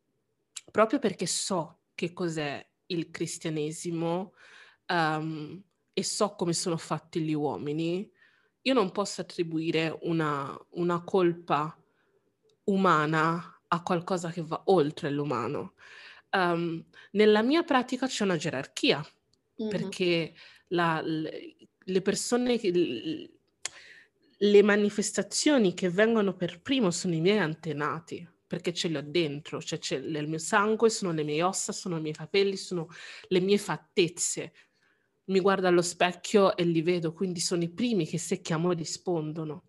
C: proprio perché so che cos'è il cristianesimo, um, e so come sono fatti gli uomini, io non posso attribuire una, una colpa umana a qualcosa che va oltre l'umano. Um, nella mia pratica c'è una gerarchia, mm-hmm. perché la, le, persone, le manifestazioni che vengono per primo sono i miei antenati, perché ce li ho dentro, cioè c'è il mio sangue, sono le mie ossa, sono i miei capelli, sono le mie fattezze, mi guardo allo specchio e li vedo, quindi sono i primi che se chiamo rispondono.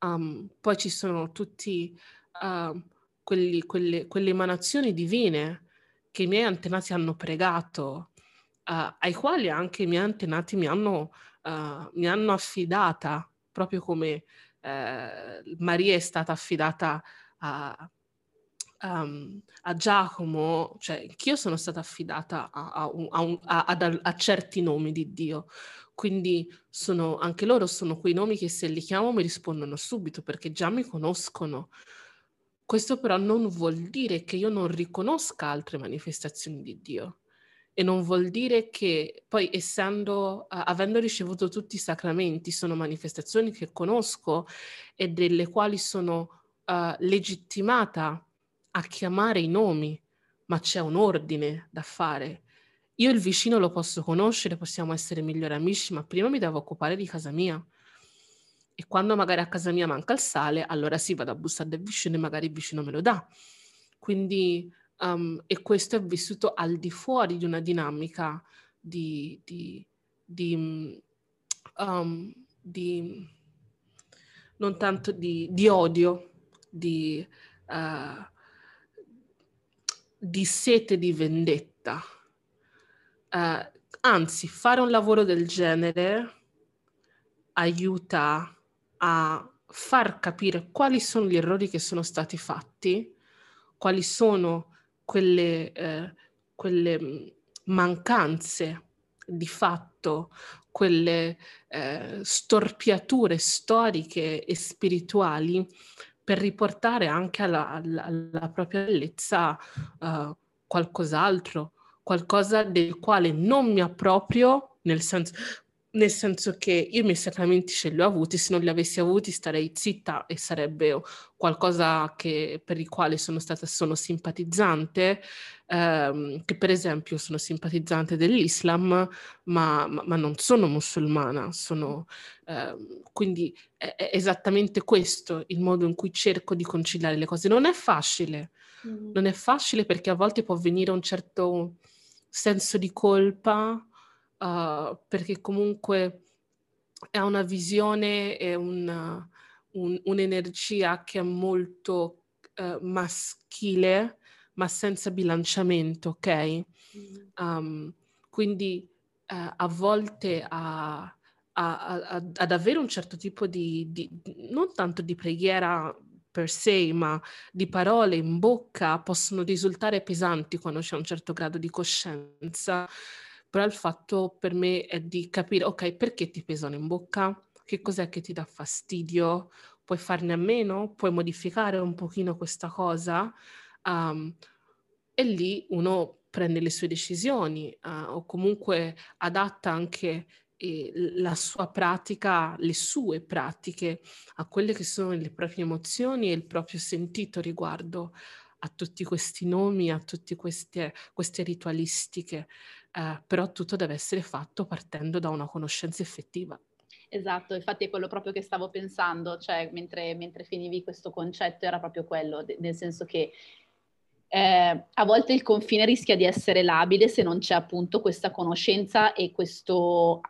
C: Um, poi ci sono tutti uh, quelli, quelle, quelle, emanazioni divine che i miei antenati hanno pregato, uh, ai quali anche i miei antenati mi hanno, uh, mi hanno affidata, proprio come eh, Maria è stata affidata a, um, a Giacomo, cioè anch'io sono stata affidata a, a, un, a, certi nomi di Dio. Quindi sono, anche loro sono quei nomi che se li chiamo mi rispondono subito perché già mi conoscono. Questo però non vuol dire che io non riconosca altre manifestazioni di Dio e non vuol dire che poi essendo, avendo ricevuto tutti i sacramenti, sono manifestazioni che conosco e delle quali sono uh, legittimata a chiamare i nomi, ma c'è un ordine da fare. Io il vicino lo posso conoscere, possiamo essere migliori amici, ma prima mi devo occupare di casa mia. E quando magari a casa mia manca il sale, allora sì, vado a bussare del vicino e magari il vicino me lo dà. Quindi, um, e questo è vissuto al di fuori di una dinamica di, di, di, um, di non tanto di, di odio, di, uh, di sete di vendetta. Uh, anzi, fare un lavoro del genere aiuta a far capire quali sono gli errori che sono stati fatti, quali sono quelle, eh, quelle mm, mancanze di fatto, quelle eh, storpiature storiche e spirituali per riportare anche alla, alla, alla propria bellezza uh, qualcos'altro, qualcosa del quale non mi approprio, nel senso, nel senso che io i miei sacramenti ce li ho avuti, se non li avessi avuti starei zitta e sarebbe qualcosa che, per il quale sono stata sono simpatizzante, ehm, che per esempio sono simpatizzante dell'Islam, ma, ma, ma non sono musulmana, sono, ehm, quindi è, è, esattamente questo il modo in cui cerco di conciliare le cose. Non è facile, mm. non è facile perché a volte può venire un certo senso di colpa uh, perché comunque è una visione e una, un, un'energia che è molto uh, maschile, ma senza bilanciamento, ok? Um, quindi uh, a volte a, a, a, ad avere un certo tipo di, di, non tanto di preghiera per sé, ma di parole in bocca possono risultare pesanti quando c'è un certo grado di coscienza però il fatto per me è di capire, ok, perché ti pesano in bocca? Che cos'è che ti dà fastidio? Puoi farne a meno? Puoi modificare un pochino questa cosa? Um, e lì uno prende le sue decisioni uh, o comunque adatta anche eh, la sua pratica, le sue pratiche a quelle che sono le proprie emozioni e il proprio sentito riguardo a tutti questi nomi, a tutte queste, queste ritualistiche eh, però tutto deve essere fatto partendo da una conoscenza effettiva.
B: Esatto, infatti è quello proprio che stavo pensando, cioè mentre, mentre finivi questo concetto era proprio quello, de- nel senso che eh, a volte il confine rischia di essere labile se non c'è appunto questa conoscenza e questo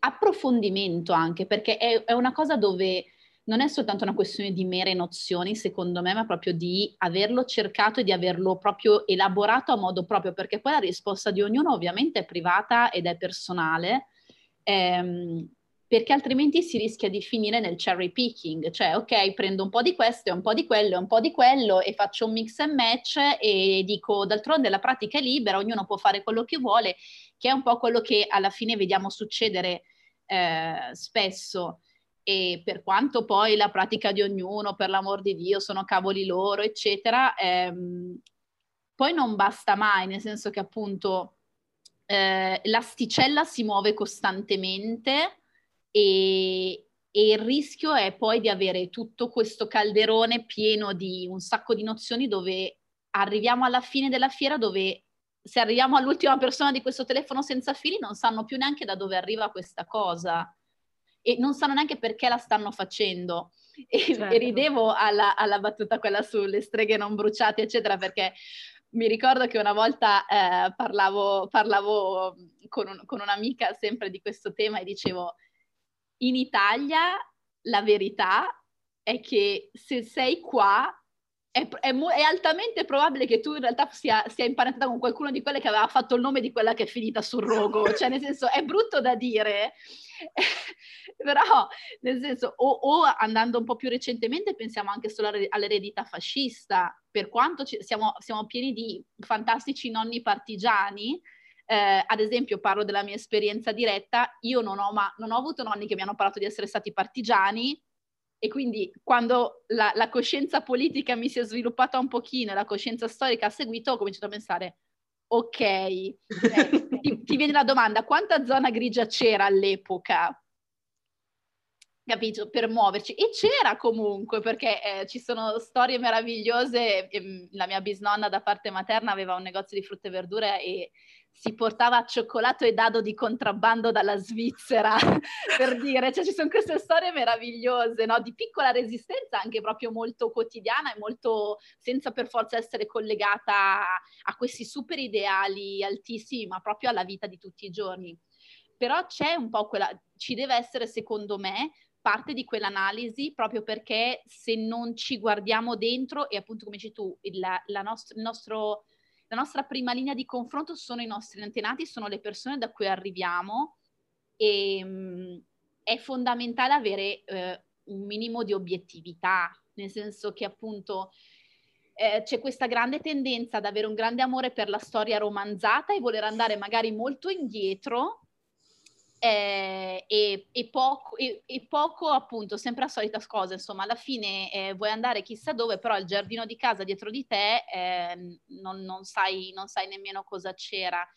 B: approfondimento anche, perché è, è una cosa dove non è soltanto una questione di mere nozioni, secondo me, ma proprio di averlo cercato e di averlo proprio elaborato a modo proprio, perché poi la risposta di ognuno ovviamente è privata ed è personale, ehm, perché altrimenti si rischia di finire nel cherry picking, cioè ok, prendo un po' di questo e un po' di quello e un po' di quello e faccio un mix and match e dico d'altronde la pratica è libera, ognuno può fare quello che vuole, che è un po' quello che alla fine vediamo succedere eh, spesso e per quanto poi la pratica di ognuno, per l'amor di Dio, sono cavoli loro, eccetera, ehm, poi non basta mai, nel senso che appunto eh, l'asticella si muove costantemente e, e il rischio è poi di avere tutto questo calderone pieno di un sacco di nozioni dove arriviamo alla fine della fiera dove se arriviamo all'ultima persona di questo telefono senza fili non sanno più neanche da dove arriva questa cosa e non sanno neanche perché la stanno facendo. E, certo. e ridevo alla, alla, battuta quella sulle streghe non bruciate, eccetera, perché mi ricordo che una volta eh, parlavo, parlavo con, un, con un'amica sempre di questo tema e dicevo, in Italia la verità è che se sei qua è, è, è, altamente probabile che tu in realtà sia, sia imparentata con qualcuno di quelle che aveva fatto il nome di quella che è finita sul rogo, (laughs) cioè nel senso è brutto da dire, (laughs) però nel senso, o, o, andando un po' più recentemente pensiamo anche solo all'eredità fascista, per quanto ci, siamo, siamo, pieni di fantastici nonni partigiani, eh, ad esempio parlo della mia esperienza diretta, io non ho, ma, non ho avuto nonni che mi hanno parlato di essere stati partigiani, e quindi quando la, la, coscienza politica mi si è sviluppata un pochino e la coscienza storica ha seguito, ho cominciato a pensare, ok, eh, (laughs) ti, ti, viene la domanda, quanta zona grigia c'era all'epoca? Capito? Per muoverci. E c'era comunque, perché eh, ci sono storie meravigliose. E, la mia bisnonna da parte materna aveva un negozio di frutta e verdura e si portava cioccolato e dado di contrabbando dalla Svizzera, (laughs) per dire, cioè ci sono queste storie meravigliose, no? Di piccola resistenza anche proprio molto quotidiana e molto senza per forza essere collegata a questi super ideali altissimi, ma proprio alla vita di tutti i giorni. Però c'è un po' quella, ci deve essere secondo me parte di quell'analisi proprio perché se non ci guardiamo dentro e appunto come dici tu, la nost- il nostro la nostra prima linea di confronto sono i nostri antenati, sono le persone da cui arriviamo e mh, mm, è fondamentale avere eh, un minimo di obiettività, nel senso che appunto eh, c'è questa grande tendenza ad avere un grande amore per la storia romanzata e voler andare magari molto indietro eh, e, e, poco, e, e, poco, appunto, sempre la solita cosa, insomma, alla fine eh, vuoi andare chissà dove, però il giardino di casa dietro di te eh, non, non, sai, non sai nemmeno cosa c'era.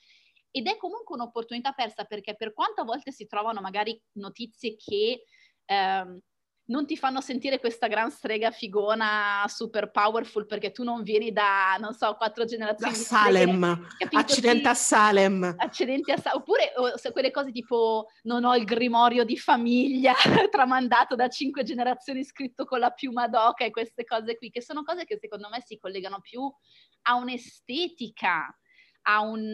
B: Ed è comunque un'opportunità persa perché per quanto a volte si trovano magari notizie che ehm, non ti fanno sentire questa gran strega figona super powerful perché tu non vieni da, non so, quattro generazioni.
C: Da Salem, accidenti a Salem.
B: Accidenti a Salem, oppure o, quelle cose tipo non ho il grimorio di famiglia (laughs) tramandato da cinque generazioni scritto con la piuma d'oca e queste cose qui, che sono cose che secondo me si collegano più a un'estetica, a un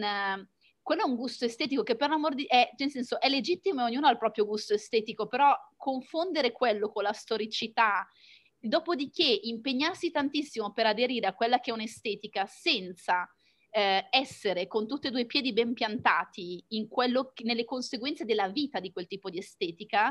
B: quello è un gusto estetico che per l'amor di... È, nel senso, è legittimo e ognuno ha il proprio gusto estetico, però confondere quello con la storicità, dopodiché impegnarsi tantissimo per aderire a quella che è un'estetica senza eh, essere con tutti e due i piedi ben piantati quello, nelle conseguenze della vita di quel tipo di estetica,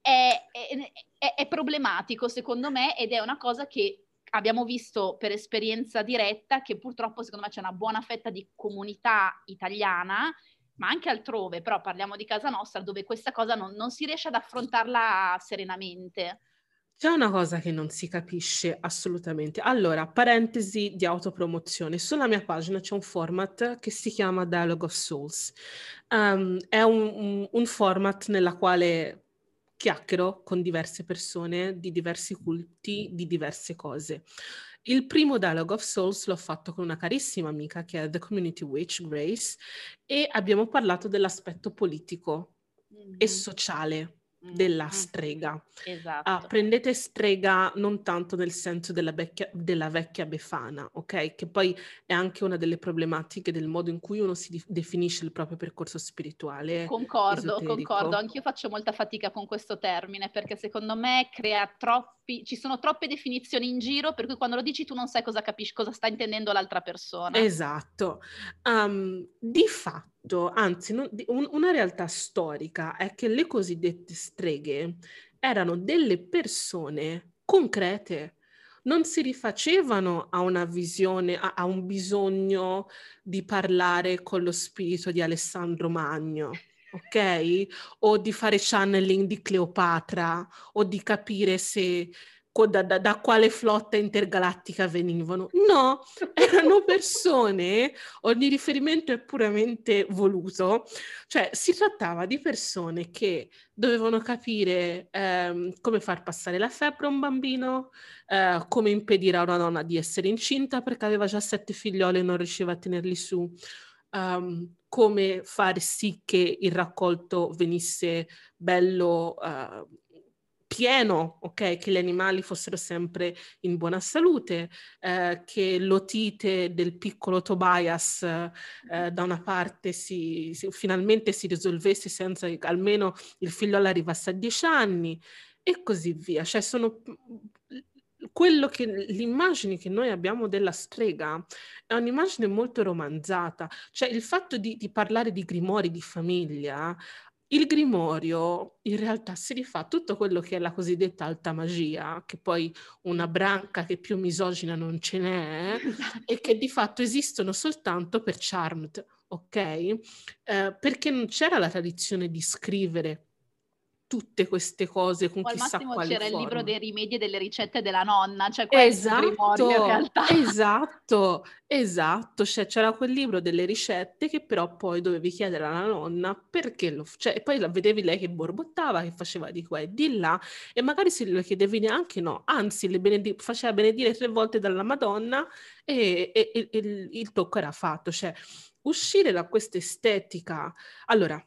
B: è, è, è problematico secondo me ed è una cosa che abbiamo visto per esperienza diretta che purtroppo secondo me c'è una buona fetta di comunità italiana, ma anche altrove, però parliamo di casa nostra, dove questa cosa non, non si riesce ad affrontarla serenamente.
C: C'è una cosa che non si capisce assolutamente. Allora, parentesi di autopromozione. Sulla mia pagina c'è un format che si chiama Dialogue of Souls. Um, è un, un, un format nella quale chiacchiero con diverse persone di diversi culti, di diverse cose. Il primo Dialogue of Souls l'ho fatto con una carissima amica che è The Community Witch, Grace, e abbiamo parlato dell'aspetto politico mm-hmm. e sociale della strega.
B: Esatto.
C: Ah, prendete strega non tanto nel senso della vecchia, della vecchia befana, ok? Che poi è anche una delle problematiche del modo in cui uno si di- definisce il proprio percorso spirituale.
B: Concordo, esoterico. concordo. Anch'io faccio molta fatica con questo termine perché secondo me crea troppi, ci sono troppe definizioni in giro per cui quando lo dici tu non sai cosa capisci, cosa sta intendendo l'altra persona.
C: Esatto. Um, di fatto anzi non, un, una realtà storica è che le cosiddette streghe erano delle persone concrete, non si rifacevano a una visione, a, a un bisogno di parlare con lo spirito di Alessandro Magno ok? O di fare channeling di Cleopatra o di capire se da, da, da, quale flotta intergalattica venivano. No, (laughs) erano persone, ogni riferimento è puramente voluto, cioè si trattava di persone che dovevano capire ehm, come far passare la febbre a un bambino, eh, come impedire a una donna di essere incinta perché aveva già sette figlioli e non riusciva a tenerli su. Um, come fare sì che il raccolto venisse bello uh, pieno, ok? Che gli animali fossero sempre in buona salute, eh, che l'otite del piccolo Tobias eh, da una parte si, si, finalmente si risolvesse senza che almeno il figlio arrivasse a dieci anni. e così via. Cioè sono quello che l'immagine che noi abbiamo della strega è un'immagine molto romanzata, cioè il fatto di, di parlare di grimori di famiglia il grimorio in realtà si rifà tutto quello che è la cosiddetta alta magia, che poi una branca che più misogina non ce n'è, e che di fatto esistono soltanto per Charmed, ok? Eh, perché non c'era la tradizione di scrivere tutte queste cose con o chissà
B: quali
C: quale
B: c'era
C: forma.
B: il libro dei rimedi e delle ricette della nonna, cioè
C: esatto,
B: in realtà.
C: Esatto, esatto, cioè, c'era quel libro delle ricette che però poi dovevi chiedere alla nonna perché lo... Cioè, e poi la vedevi lei che borbottava, che faceva di qua e di là e magari se lo chiedevi neanche no, anzi le benedi- faceva benedire tre volte dalla Madonna e, e, e, e il tocco era fatto, cioè uscire da questa estetica... Allora,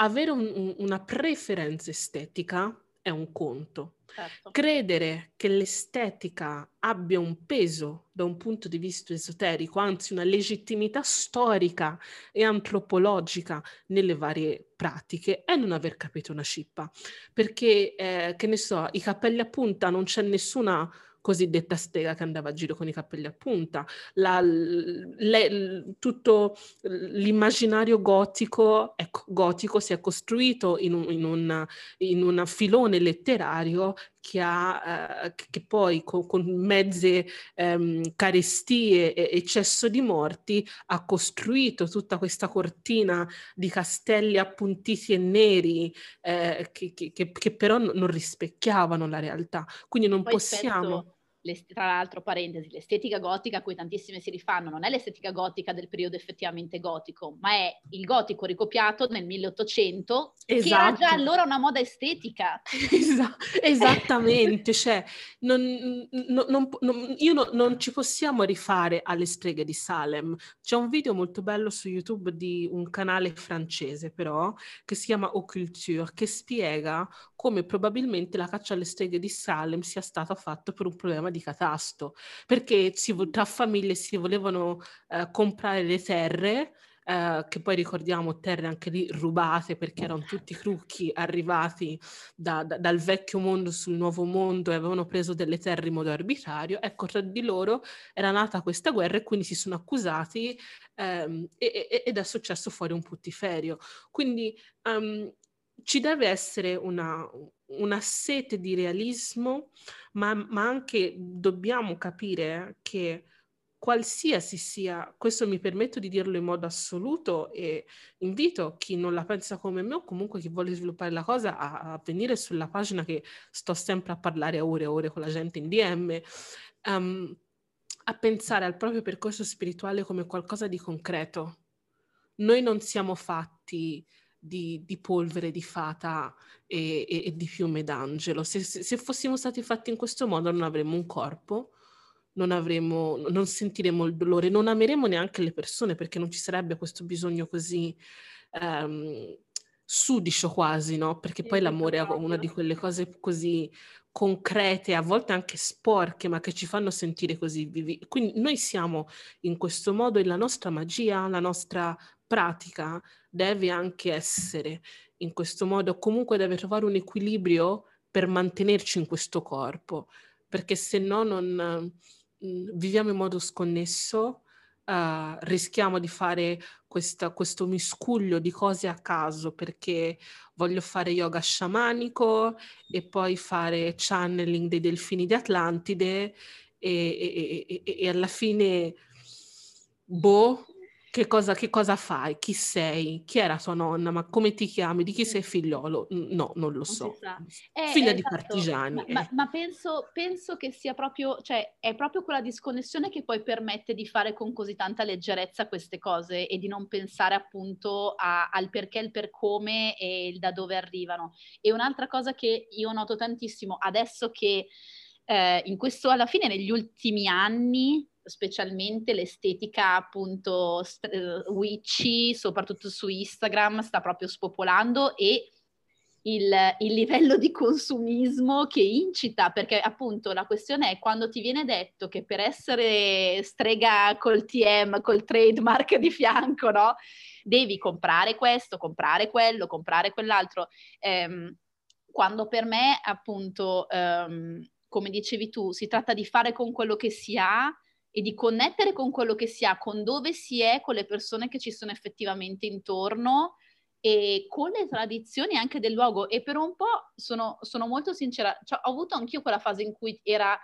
C: avere un, un, una preferenza estetica è un conto. Certo. Credere che l'estetica abbia un peso da un punto di vista esoterico, anzi una legittimità storica e antropologica nelle varie pratiche, è non aver capito una cippa. Perché, eh, che ne so, i capelli a punta non c'è nessuna cosiddetta stega che andava a giro con i capelli a punta, la, le, tutto l'immaginario gotico, ecco, gotico si è costruito in un, in un, in filone letterario che, ha, eh, che poi con, con mezze ehm, carestie e eccesso di morti ha costruito tutta questa cortina di castelli appuntiti e neri eh, che, che, che, però non rispecchiavano la realtà. Quindi non poi possiamo...
B: Tra l'altro, parentesi, l'estetica gotica a cui tantissime si rifanno non è l'estetica gotica del periodo effettivamente gotico, ma è il gotico ricopiato nel 1800, esatto. che era già allora una moda estetica. (laughs)
C: Esa- esattamente, cioè, non, non, non, io non ci possiamo rifare alle streghe di Salem. C'è un video molto bello su YouTube di un canale francese, però, che si chiama Occulture, che spiega come probabilmente la caccia alle streghe di Salem sia stata fatta per un problema di catasto, perché si, tra famiglie si volevano eh, comprare le terre, eh, che poi ricordiamo terre anche lì rubate perché erano tutti crucchi arrivati da, da, dal vecchio mondo sul nuovo mondo e avevano preso delle terre in modo arbitrario. Ecco, tra di loro era nata questa guerra e quindi si sono accusati ehm, e, e, ed è successo fuori un puttiferio. Quindi um, ci deve essere una, una sete di realismo, ma, ma, anche dobbiamo capire che qualsiasi sia, questo mi permetto di dirlo in modo assoluto e invito chi non la pensa come me o comunque chi vuole sviluppare la cosa a, a venire sulla pagina che sto sempre a parlare a ore e ore con la gente in DM, um, ehm, a pensare al proprio percorso spirituale come qualcosa di concreto. Noi non siamo fatti di, di, polvere di fata e, e, e di fiume d'angelo. Se, se, se, fossimo stati fatti in questo modo non avremmo un corpo, non, avremo, non sentiremo il dolore, non ameremo neanche le persone perché non ci sarebbe questo bisogno così um, sudicio quasi, no? Perché poi l'amore è una di quelle cose così concrete, a volte anche sporche, ma che ci fanno sentire così vivi. Quindi noi siamo in questo modo e la nostra magia, la nostra pratica deve anche essere in questo modo, comunque deve trovare un equilibrio per mantenerci in questo corpo, perché se no non mm, viviamo in modo sconnesso, uh, rischiamo di fare questa, questo miscuglio di cose a caso, perché voglio fare yoga sciamanico e poi fare channeling dei delfini di Atlantide e, e, e, e alla fine, boh, che cosa, che cosa, fai? Chi sei? Chi era tua nonna? Ma come ti chiami? Di chi sei figliolo? No, non lo so.
B: Eh,
C: Figlia di esatto. partigiani.
B: Ma, eh. ma, ma penso, penso, che sia proprio, cioè, è proprio quella disconnessione che poi permette di fare con così tanta leggerezza queste cose e di non pensare appunto a, al perché, il per come e il da dove arrivano. E un'altra cosa che io noto tantissimo adesso che eh, in questo, alla fine, negli ultimi anni, specialmente l'estetica appunto st- eh, witchy, soprattutto su Instagram, sta proprio spopolando e il, il, livello di consumismo che incita, perché appunto la questione è quando ti viene detto che per essere strega col TM, col trademark di fianco, no? Devi comprare questo, comprare quello, comprare quell'altro. Ehm, quando per me appunto, um, come dicevi tu, si tratta di fare con quello che si ha e di connettere con quello che si ha, con dove si è, con le persone che ci sono effettivamente intorno e con le tradizioni anche del luogo. E per un po' sono, sono molto sincera, cioè, ho avuto anch'io quella fase in cui era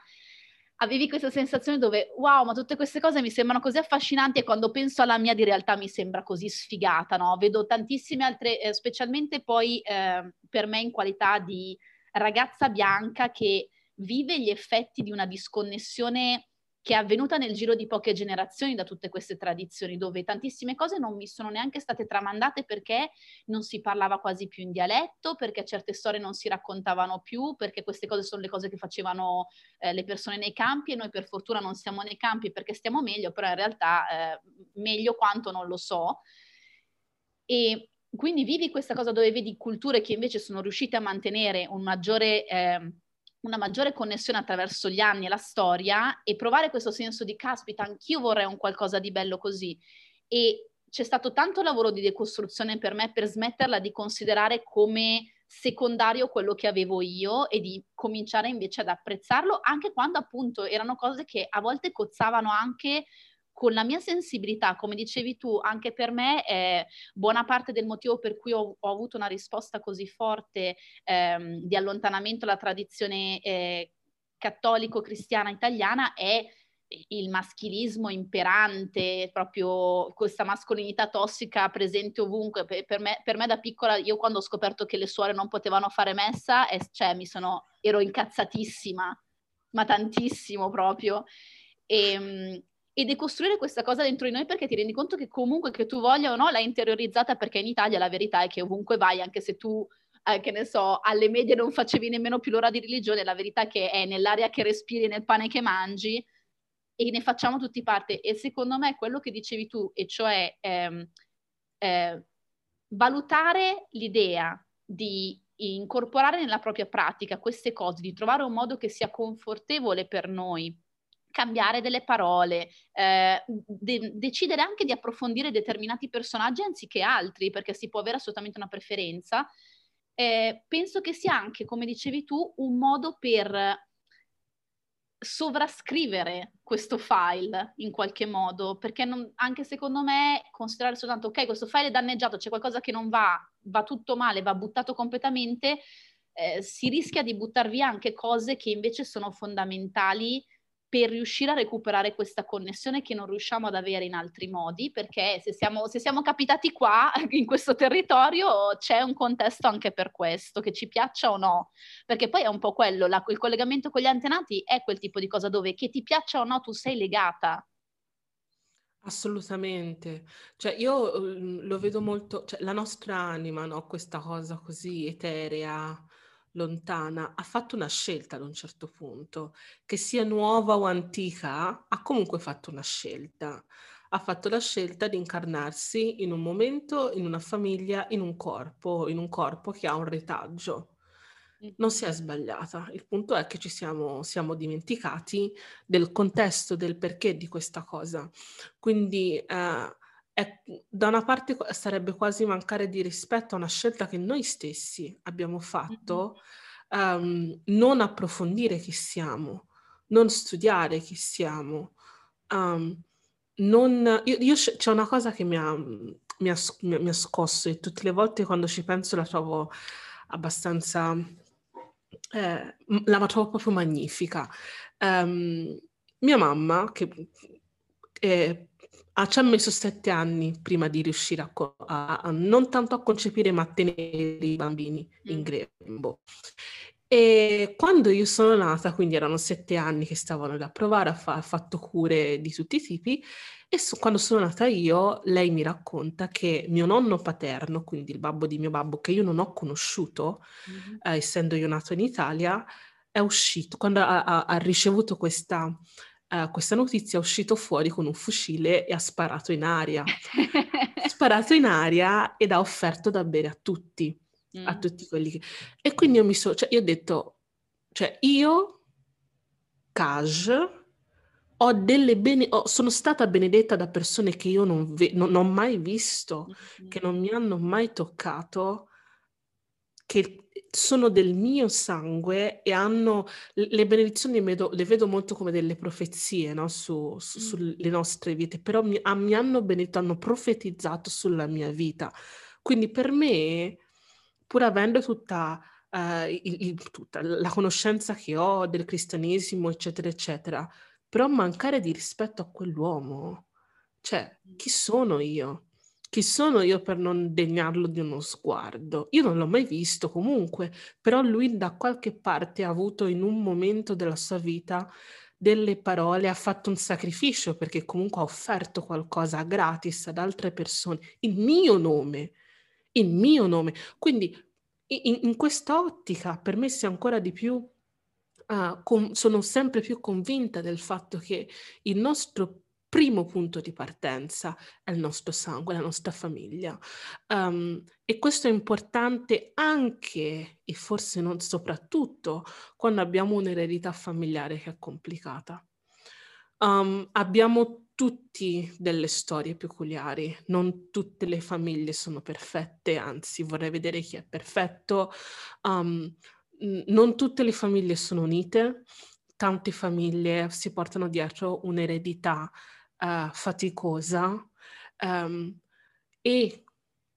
B: avevi questa sensazione dove wow, ma tutte queste cose mi sembrano così affascinanti e quando penso alla mia di realtà mi sembra così sfigata, no? Vedo tantissime altre, eh, specialmente poi eh, per me in qualità di ragazza bianca che vive gli effetti di una disconnessione che è avvenuta nel giro di poche generazioni da tutte queste tradizioni, dove tantissime cose non mi sono neanche state tramandate perché non si parlava quasi più in dialetto, perché certe storie non si raccontavano più, perché queste cose sono le cose che facevano eh, le persone nei campi e noi per fortuna non siamo nei campi perché stiamo meglio, però in realtà eh, meglio quanto non lo so. E quindi vivi questa cosa dove vedi culture che invece sono riuscite a mantenere un maggiore... Eh, una maggiore connessione attraverso gli anni e la storia e provare questo senso di caspita, anch'io vorrei un qualcosa di bello così. E c'è stato tanto lavoro di decostruzione per me per smetterla di considerare come secondario quello che avevo io e di cominciare invece ad apprezzarlo anche quando appunto erano cose che a volte cozzavano anche con la mia sensibilità, come dicevi tu, anche per me è buona parte del motivo per cui ho, ho avuto una risposta così forte ehm, di allontanamento alla tradizione eh, cattolico-cristiana italiana è il maschilismo imperante, proprio questa mascolinità tossica presente ovunque. Per, per, me, per, me, da piccola, io quando ho scoperto che le suore non potevano fare messa, eh, cioè mi sono, ero incazzatissima, ma tantissimo proprio. E, ehm, e decostruire questa cosa dentro di noi perché ti rendi conto che comunque che tu voglia o no l'hai interiorizzata perché in Italia la verità è che ovunque vai, anche se tu, eh, che ne so, alle medie non facevi nemmeno più l'ora di religione, la verità è che è nell'aria che respiri, nel pane che mangi e ne facciamo tutti parte. E secondo me quello che dicevi tu, e cioè ehm, eh, valutare l'idea di incorporare nella propria pratica queste cose, di trovare un modo che sia confortevole per noi cambiare delle parole, eh, de- decidere anche di approfondire determinati personaggi anziché altri, perché si può avere assolutamente una preferenza. Eh, penso che sia anche, come dicevi tu, un modo per sovrascrivere questo file in qualche modo, perché non, anche secondo me considerare soltanto ok, questo file è danneggiato, c'è qualcosa che non va, va tutto male, va buttato completamente, eh, si rischia di buttar via anche cose che invece sono fondamentali per riuscire a recuperare questa connessione che non riusciamo ad avere in altri modi, perché se siamo, se siamo capitati qua, (laughs) in questo territorio, c'è un contesto anche per questo, che ci piaccia o no, perché poi è un po' quello, la, il collegamento con gli antenati è quel tipo di cosa dove che ti piaccia o no tu sei legata.
C: Assolutamente, cioè io uhm, lo vedo molto, cioè la nostra anima, no? Questa cosa così eterea, lontana, ha fatto una scelta ad un certo punto, che sia nuova o antica, ha comunque fatto una scelta. Ha fatto la scelta di incarnarsi in un momento, in una famiglia, in un corpo, in un corpo che ha un retaggio. Non si è sbagliata. Il punto è che ci siamo, siamo dimenticati del contesto, del perché di questa cosa. Quindi eh, è, da una parte sarebbe quasi mancare di rispetto a una scelta che noi stessi abbiamo fatto, mm-hmm. um, non approfondire chi siamo, non studiare chi siamo. Um, non, io, io, c'è una cosa che mi ha, mi, ha, mi ha, scosso e tutte le volte quando ci penso la trovo abbastanza, eh, la trovo proprio magnifica. Um, mia mamma, che eh, Ah, ci ha messo sette anni prima di riuscire a, co- a, a non tanto a concepire, ma a tenere i bambini in mm. grembo. E quando io sono nata, quindi erano sette anni che stavano da provare, ha fa- fatto cure di tutti i tipi, e so- quando sono nata io, lei mi racconta che mio nonno paterno, quindi il babbo di mio babbo, che io non ho conosciuto, mm-hmm. eh, essendo io nato in Italia, è uscito, quando ha, ha, ha ricevuto questa uh, questa notizia è uscito fuori con un fucile e ha sparato in aria. ha (laughs) sparato in aria ed ha offerto da bere a tutti, mm. a tutti quelli che... E quindi io mi sono, cioè io ho detto, cioè io, Kaj, ho delle bene, ho, sono stata benedetta da persone che io non, ve, non, non ho mai visto, mm-hmm. che non mi hanno mai toccato che sono del mio sangue e hanno le benedizioni vedo, le vedo molto come delle profezie no? su, su, sulle nostre vite, però mi, ah, mi hanno benedetto, hanno profetizzato sulla mia vita. Quindi per me, pur avendo tutta, uh, il, il, tutta la conoscenza che ho del cristianesimo, eccetera, eccetera, però mancare di rispetto a quell'uomo, cioè, chi sono io? Chi sono io per non degnarlo di uno sguardo? Io non l'ho mai visto comunque, però lui da qualche parte ha avuto in un momento della sua vita delle parole, ha fatto un sacrificio perché comunque ha offerto qualcosa gratis ad altre persone, in mio nome, il mio nome. Quindi in, in questa ottica per me si è ancora di più, uh, com- sono sempre più convinta del fatto che il nostro primo punto di partenza è il nostro sangue, la nostra famiglia. Um, e questo è importante anche e forse non soprattutto quando abbiamo un'eredità familiare che è complicata. Um, abbiamo tutti delle storie peculiari, non tutte le famiglie sono perfette, anzi vorrei vedere chi è perfetto. Um, non tutte le famiglie sono unite, tante famiglie si portano dietro un'eredità uh, faticosa um, e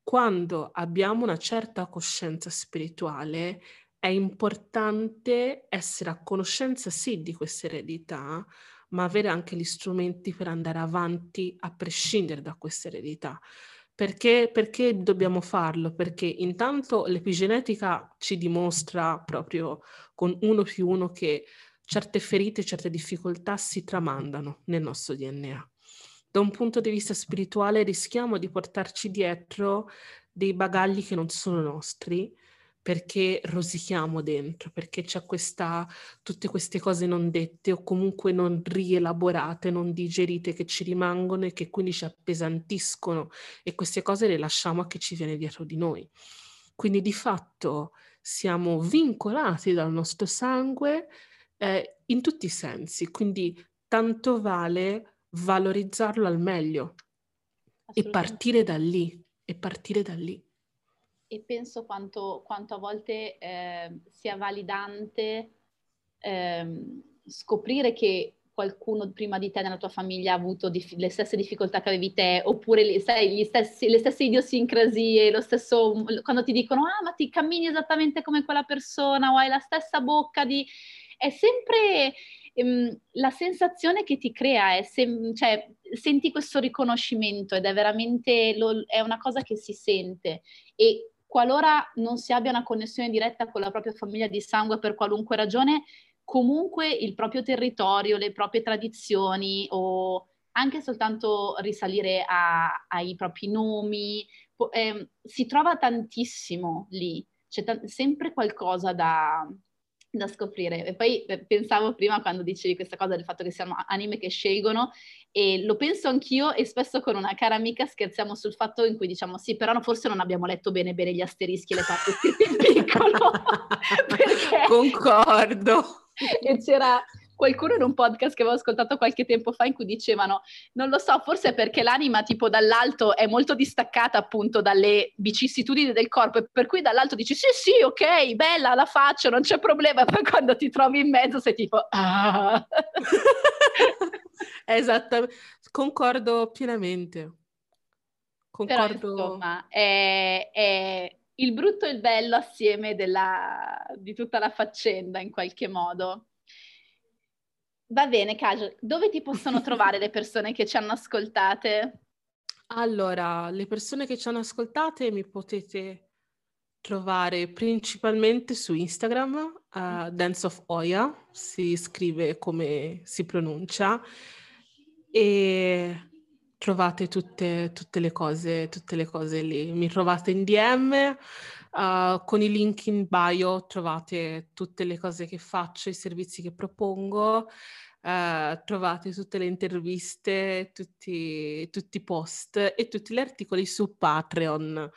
C: quando abbiamo una certa coscienza spirituale è importante essere a conoscenza sì di questa eredità, ma avere anche gli strumenti per andare avanti a prescindere da questa eredità. Perché, perché dobbiamo farlo? Perché intanto l'epigenetica ci dimostra proprio con uno più uno che certe ferite, certe difficoltà si tramandano nel nostro DNA. Da un punto di vista spirituale rischiamo di portarci dietro dei bagagli che non sono nostri perché rosichiamo dentro, perché c'è questa, tutte queste cose non dette o comunque non rielaborate, non digerite che ci rimangono e che quindi ci appesantiscono e queste cose le lasciamo a chi ci viene dietro di noi. Quindi di fatto siamo vincolati dal nostro sangue eh, in tutti i sensi, quindi tanto vale valorizzarlo al meglio e partire da lì, e partire da lì.
B: E penso quanto, quanto a volte eh, sia validante eh, scoprire che qualcuno prima di te nella tua famiglia ha avuto dif- le stesse difficoltà che avevi te, oppure sai, stessi, le stesse idiosincrasie, lo stesso, quando ti dicono, ah, ma ti cammini esattamente come quella persona, o hai la stessa bocca di... È sempre ehm, la sensazione che ti crea è, se, cioè, senti questo riconoscimento ed è veramente, lo, è una cosa che si sente. E qualora non si abbia una connessione diretta con la propria famiglia di sangue per qualunque ragione, comunque il proprio territorio, le proprie tradizioni o anche soltanto risalire a, ai propri nomi, eh, si trova tantissimo lì, c'è t- sempre qualcosa da, da scoprire. E poi eh, pensavo prima quando dicevi questa cosa del fatto che siano anime che scelgono e lo penso anch'io e spesso con una cara amica scherziamo sul fatto in cui diciamo sì, però forse non abbiamo letto bene bene gli asterischi e le parti scritte in piccolo. (laughs)
C: perché... Concordo. (laughs)
B: E c'era qualcuno in un podcast che avevo ascoltato qualche tempo fa in cui dicevano, non lo so, forse perché l'anima tipo dall'alto è molto distaccata appunto dalle vicissitudini del corpo e per cui dall'alto dici sì sì ok, bella, la faccio, non c'è problema, (laughs) poi quando ti trovi in mezzo sei tipo ah. (laughs)
C: Esattamente, concordo pienamente.
B: Concordo. Però, insomma, è, è il brutto e il bello assieme della, di tutta la faccenda in qualche modo. Va bene, Kaja, dove ti possono (laughs) trovare le persone che ci hanno ascoltate?
C: Allora, le persone che ci hanno ascoltate mi potete trovare principalmente su Instagram, uh, Dance of Oya, si scrive come si pronuncia, e trovate tutte, tutte, le, cose, tutte le cose lì. Mi trovate in DM, uh, con i link in bio trovate tutte le cose che faccio, i servizi che propongo. Uh, trovate tutte le interviste, tutti, tutti i post e tutti gli articoli su Patreon.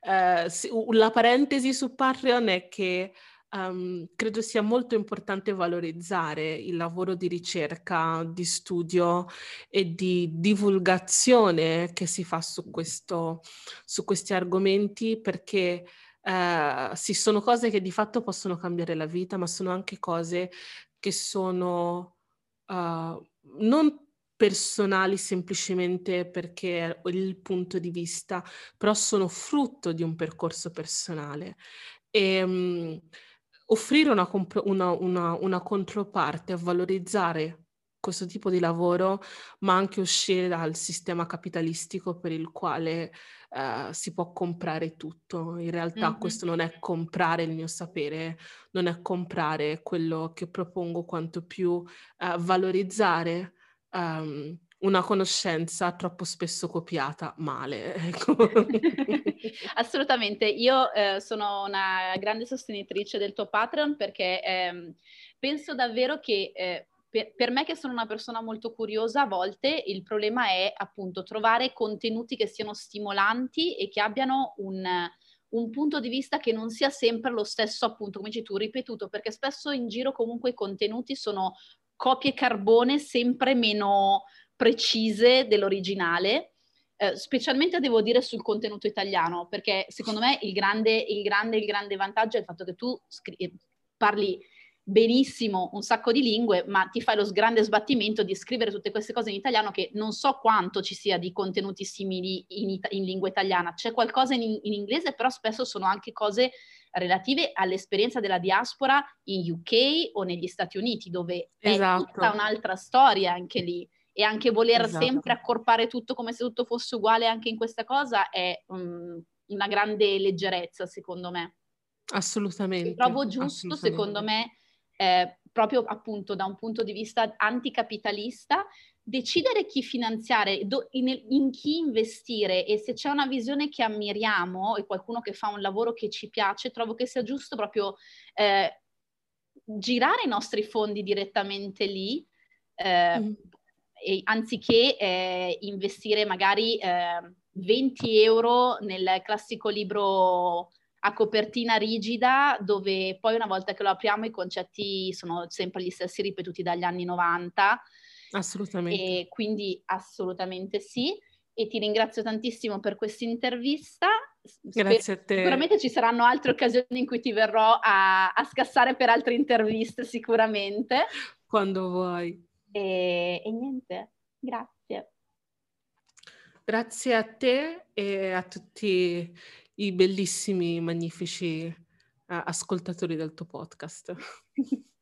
C: Uh, la parentesi su Patreon è che um, credo sia molto importante valorizzare il lavoro di ricerca, di studio e di divulgazione che si fa su, questo, su questi argomenti perché Uh, sì, sono cose che di fatto possono cambiare la vita, ma sono anche cose che sono uh, non personali semplicemente perché ho il punto di vista, però sono frutto di un percorso personale. E um, offrire una, comp- una, una, una controparte a valorizzare questo tipo di lavoro, ma anche uscire dal sistema capitalistico per il quale uh, si può comprare tutto. In realtà mm-hmm. questo non è comprare il mio sapere, non è comprare quello che propongo, quanto più uh, valorizzare um, una conoscenza troppo spesso copiata male. Ecco. (laughs)
B: Assolutamente, io eh, sono una grande sostenitrice del tuo Patreon perché eh, penso davvero che eh, per, per, me che sono una persona molto curiosa, a volte il problema è appunto trovare contenuti che siano stimolanti e che abbiano un, un punto di vista che non sia sempre lo stesso, appunto, come dici tu, ripetuto, perché spesso in giro comunque i contenuti sono copie carbone sempre meno precise dell'originale. Eh, specialmente devo dire sul contenuto italiano, perché secondo me il grande, il grande, il grande vantaggio è il fatto che tu scri- parli benissimo un sacco di lingue, ma ti fai lo grande sbattimento di scrivere tutte queste cose in italiano che non so quanto ci sia di contenuti simili in, it- in lingua italiana. C'è qualcosa in, in, inglese, però spesso sono anche cose relative all'esperienza della diaspora in UK o negli Stati Uniti, dove esatto. è tutta un'altra storia anche lì. E anche voler esatto. sempre accorpare tutto come se tutto fosse uguale anche in questa cosa è um, una grande leggerezza, secondo me.
C: Assolutamente.
B: Trovo giusto, assolutamente. secondo me, eh, proprio appunto da un punto di vista anticapitalista, decidere chi finanziare, do, in, in, chi investire e se c'è una visione che ammiriamo e qualcuno che fa un lavoro che ci piace, trovo che sia giusto proprio eh, girare i nostri fondi direttamente lì, eh, mm. e, anziché eh, investire magari 20 eh, euro nel classico libro a copertina rigida dove poi una volta che lo apriamo i concetti sono sempre gli stessi ripetuti dagli anni 90.
C: Assolutamente.
B: E quindi assolutamente sì. E ti ringrazio tantissimo per questa intervista.
C: Grazie a te.
B: Sicuramente ci saranno altre occasioni in cui ti verrò a, a scassare per altre interviste, sicuramente.
C: Quando vuoi.
B: E, e niente, grazie.
C: Grazie a te e a tutti i bellissimi, magnifici uh, ascoltatori del tuo podcast. (laughs)